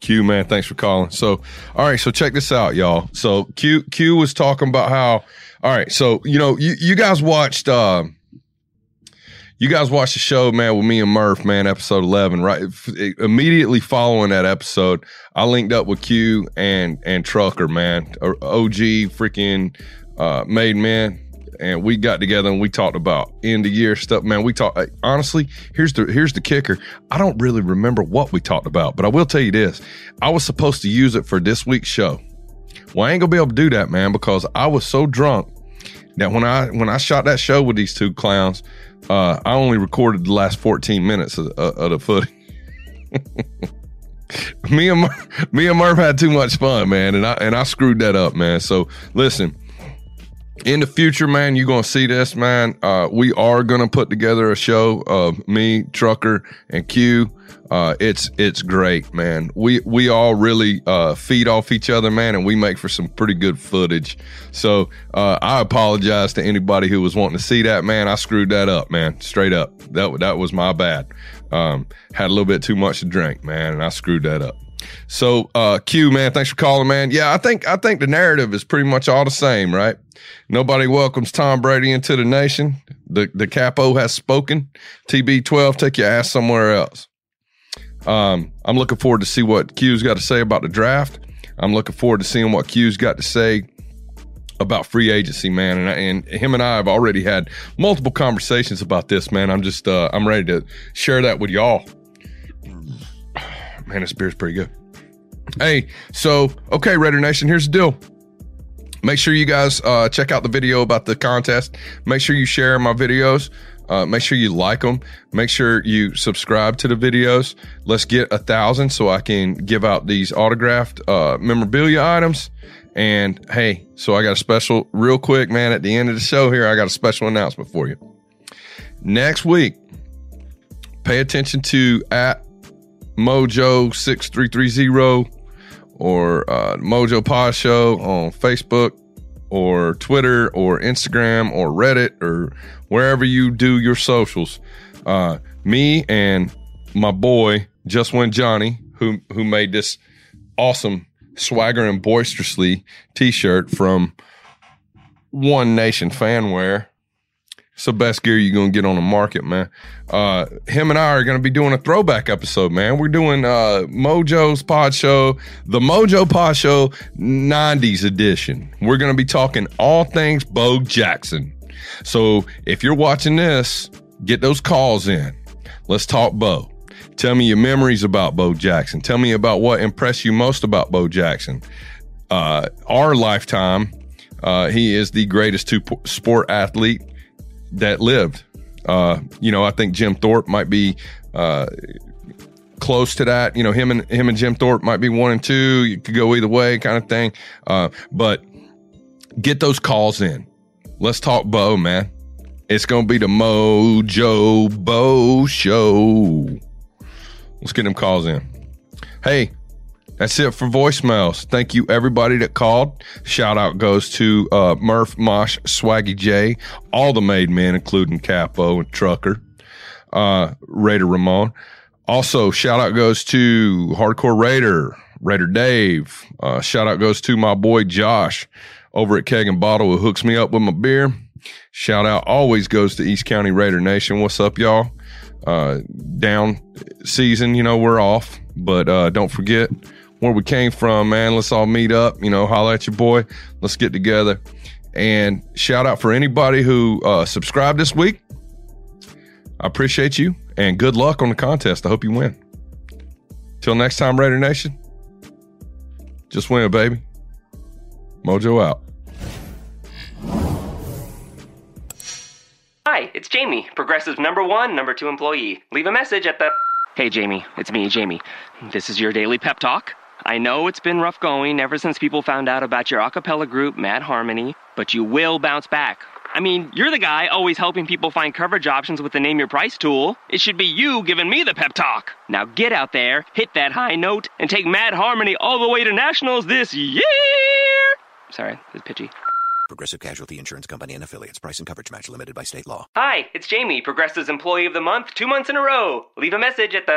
Q man, thanks for calling. So, all right, so check this out, y'all. So Q Q was talking about how all right, so you know, you, you guys watched uh you guys watched the show, man, with me and Murph, man, episode 11, right? Immediately following that episode, I linked up with Q and and Trucker, man, OG freaking uh made man and we got together and we talked about end of year stuff. Man, we talked honestly. Here's the here's the kicker. I don't really remember what we talked about, but I will tell you this: I was supposed to use it for this week's show. Well, I ain't gonna be able to do that, man, because I was so drunk that when I when I shot that show with these two clowns, uh, I only recorded the last 14 minutes of, of, of the footage. me and me and Murph had too much fun, man, and I and I screwed that up, man. So listen, in the future, man, you're gonna see this, man. Uh, we are gonna put together a show of me, Trucker, and Q. Uh, it's it's great, man. We we all really uh, feed off each other, man, and we make for some pretty good footage. So uh, I apologize to anybody who was wanting to see that, man. I screwed that up, man. Straight up, that that was my bad. Um, had a little bit too much to drink, man, and I screwed that up. So uh Q man, thanks for calling, man. Yeah, I think I think the narrative is pretty much all the same, right? Nobody welcomes Tom Brady into the nation. The the capo has spoken. TB12, take your ass somewhere else. Um, I'm looking forward to see what Q's got to say about the draft. I'm looking forward to seeing what Q's got to say about free agency, man. And, and him and I have already had multiple conversations about this, man. I'm just uh, I'm ready to share that with y'all. Man, this beer's pretty good. Hey, so okay, Raider Nation, here's the deal. Make sure you guys uh, check out the video about the contest. Make sure you share my videos. Uh, make sure you like them. Make sure you subscribe to the videos. Let's get a thousand so I can give out these autographed uh, memorabilia items. And hey, so I got a special, real quick, man. At the end of the show here, I got a special announcement for you. Next week, pay attention to at Mojo six three three zero or uh, Mojo Pod Show on Facebook or Twitter or Instagram or Reddit or wherever you do your socials. Uh, me and my boy Just Win Johnny, who who made this awesome swagger and boisterously T-shirt from One Nation Fanwear. It's the best gear you're gonna get on the market, man. Uh, him and I are gonna be doing a throwback episode, man. We're doing uh, Mojo's Pod Show, the Mojo Pod Show 90s edition. We're gonna be talking all things Bo Jackson. So if you're watching this, get those calls in. Let's talk Bo. Tell me your memories about Bo Jackson. Tell me about what impressed you most about Bo Jackson. Uh, our lifetime, uh, he is the greatest two sport athlete that lived. Uh, you know, I think Jim Thorpe might be uh, close to that. You know, him and him and Jim Thorpe might be one and two. You could go either way, kind of thing. Uh, but get those calls in. Let's talk Bo, man. It's to be the Mojo Bo Show. Let's get them calls in. Hey, that's it for voicemails. Thank you, everybody that called. Shout out goes to uh, Murph, Mosh, Swaggy J, all the made men, including Capo and Trucker, uh, Raider Ramon. Also, shout out goes to Hardcore Raider, Raider Dave. Uh, shout out goes to my boy Josh over at Keg and Bottle who hooks me up with my beer. Shout out always goes to East County Raider Nation. What's up, y'all? Uh, down season, you know, we're off, but uh, don't forget where we came from, man. Let's all meet up, you know, holler at your boy. Let's get together. And shout out for anybody who uh, subscribed this week. I appreciate you and good luck on the contest. I hope you win. Till next time, Raider Nation, just win, baby. Mojo out. Hi, it's Jamie, Progressive number one, number two employee. Leave a message at the. Hey, Jamie, it's me, Jamie. This is your daily pep talk. I know it's been rough going ever since people found out about your a cappella group, Mad Harmony, but you will bounce back. I mean, you're the guy always helping people find coverage options with the Name Your Price tool. It should be you giving me the pep talk. Now get out there, hit that high note, and take Mad Harmony all the way to nationals this year. Sorry, it's pitchy. Progressive Casualty Insurance Company and affiliates. Price and coverage match limited by state law. Hi, it's Jamie, Progressive's Employee of the Month, two months in a row. Leave a message at the.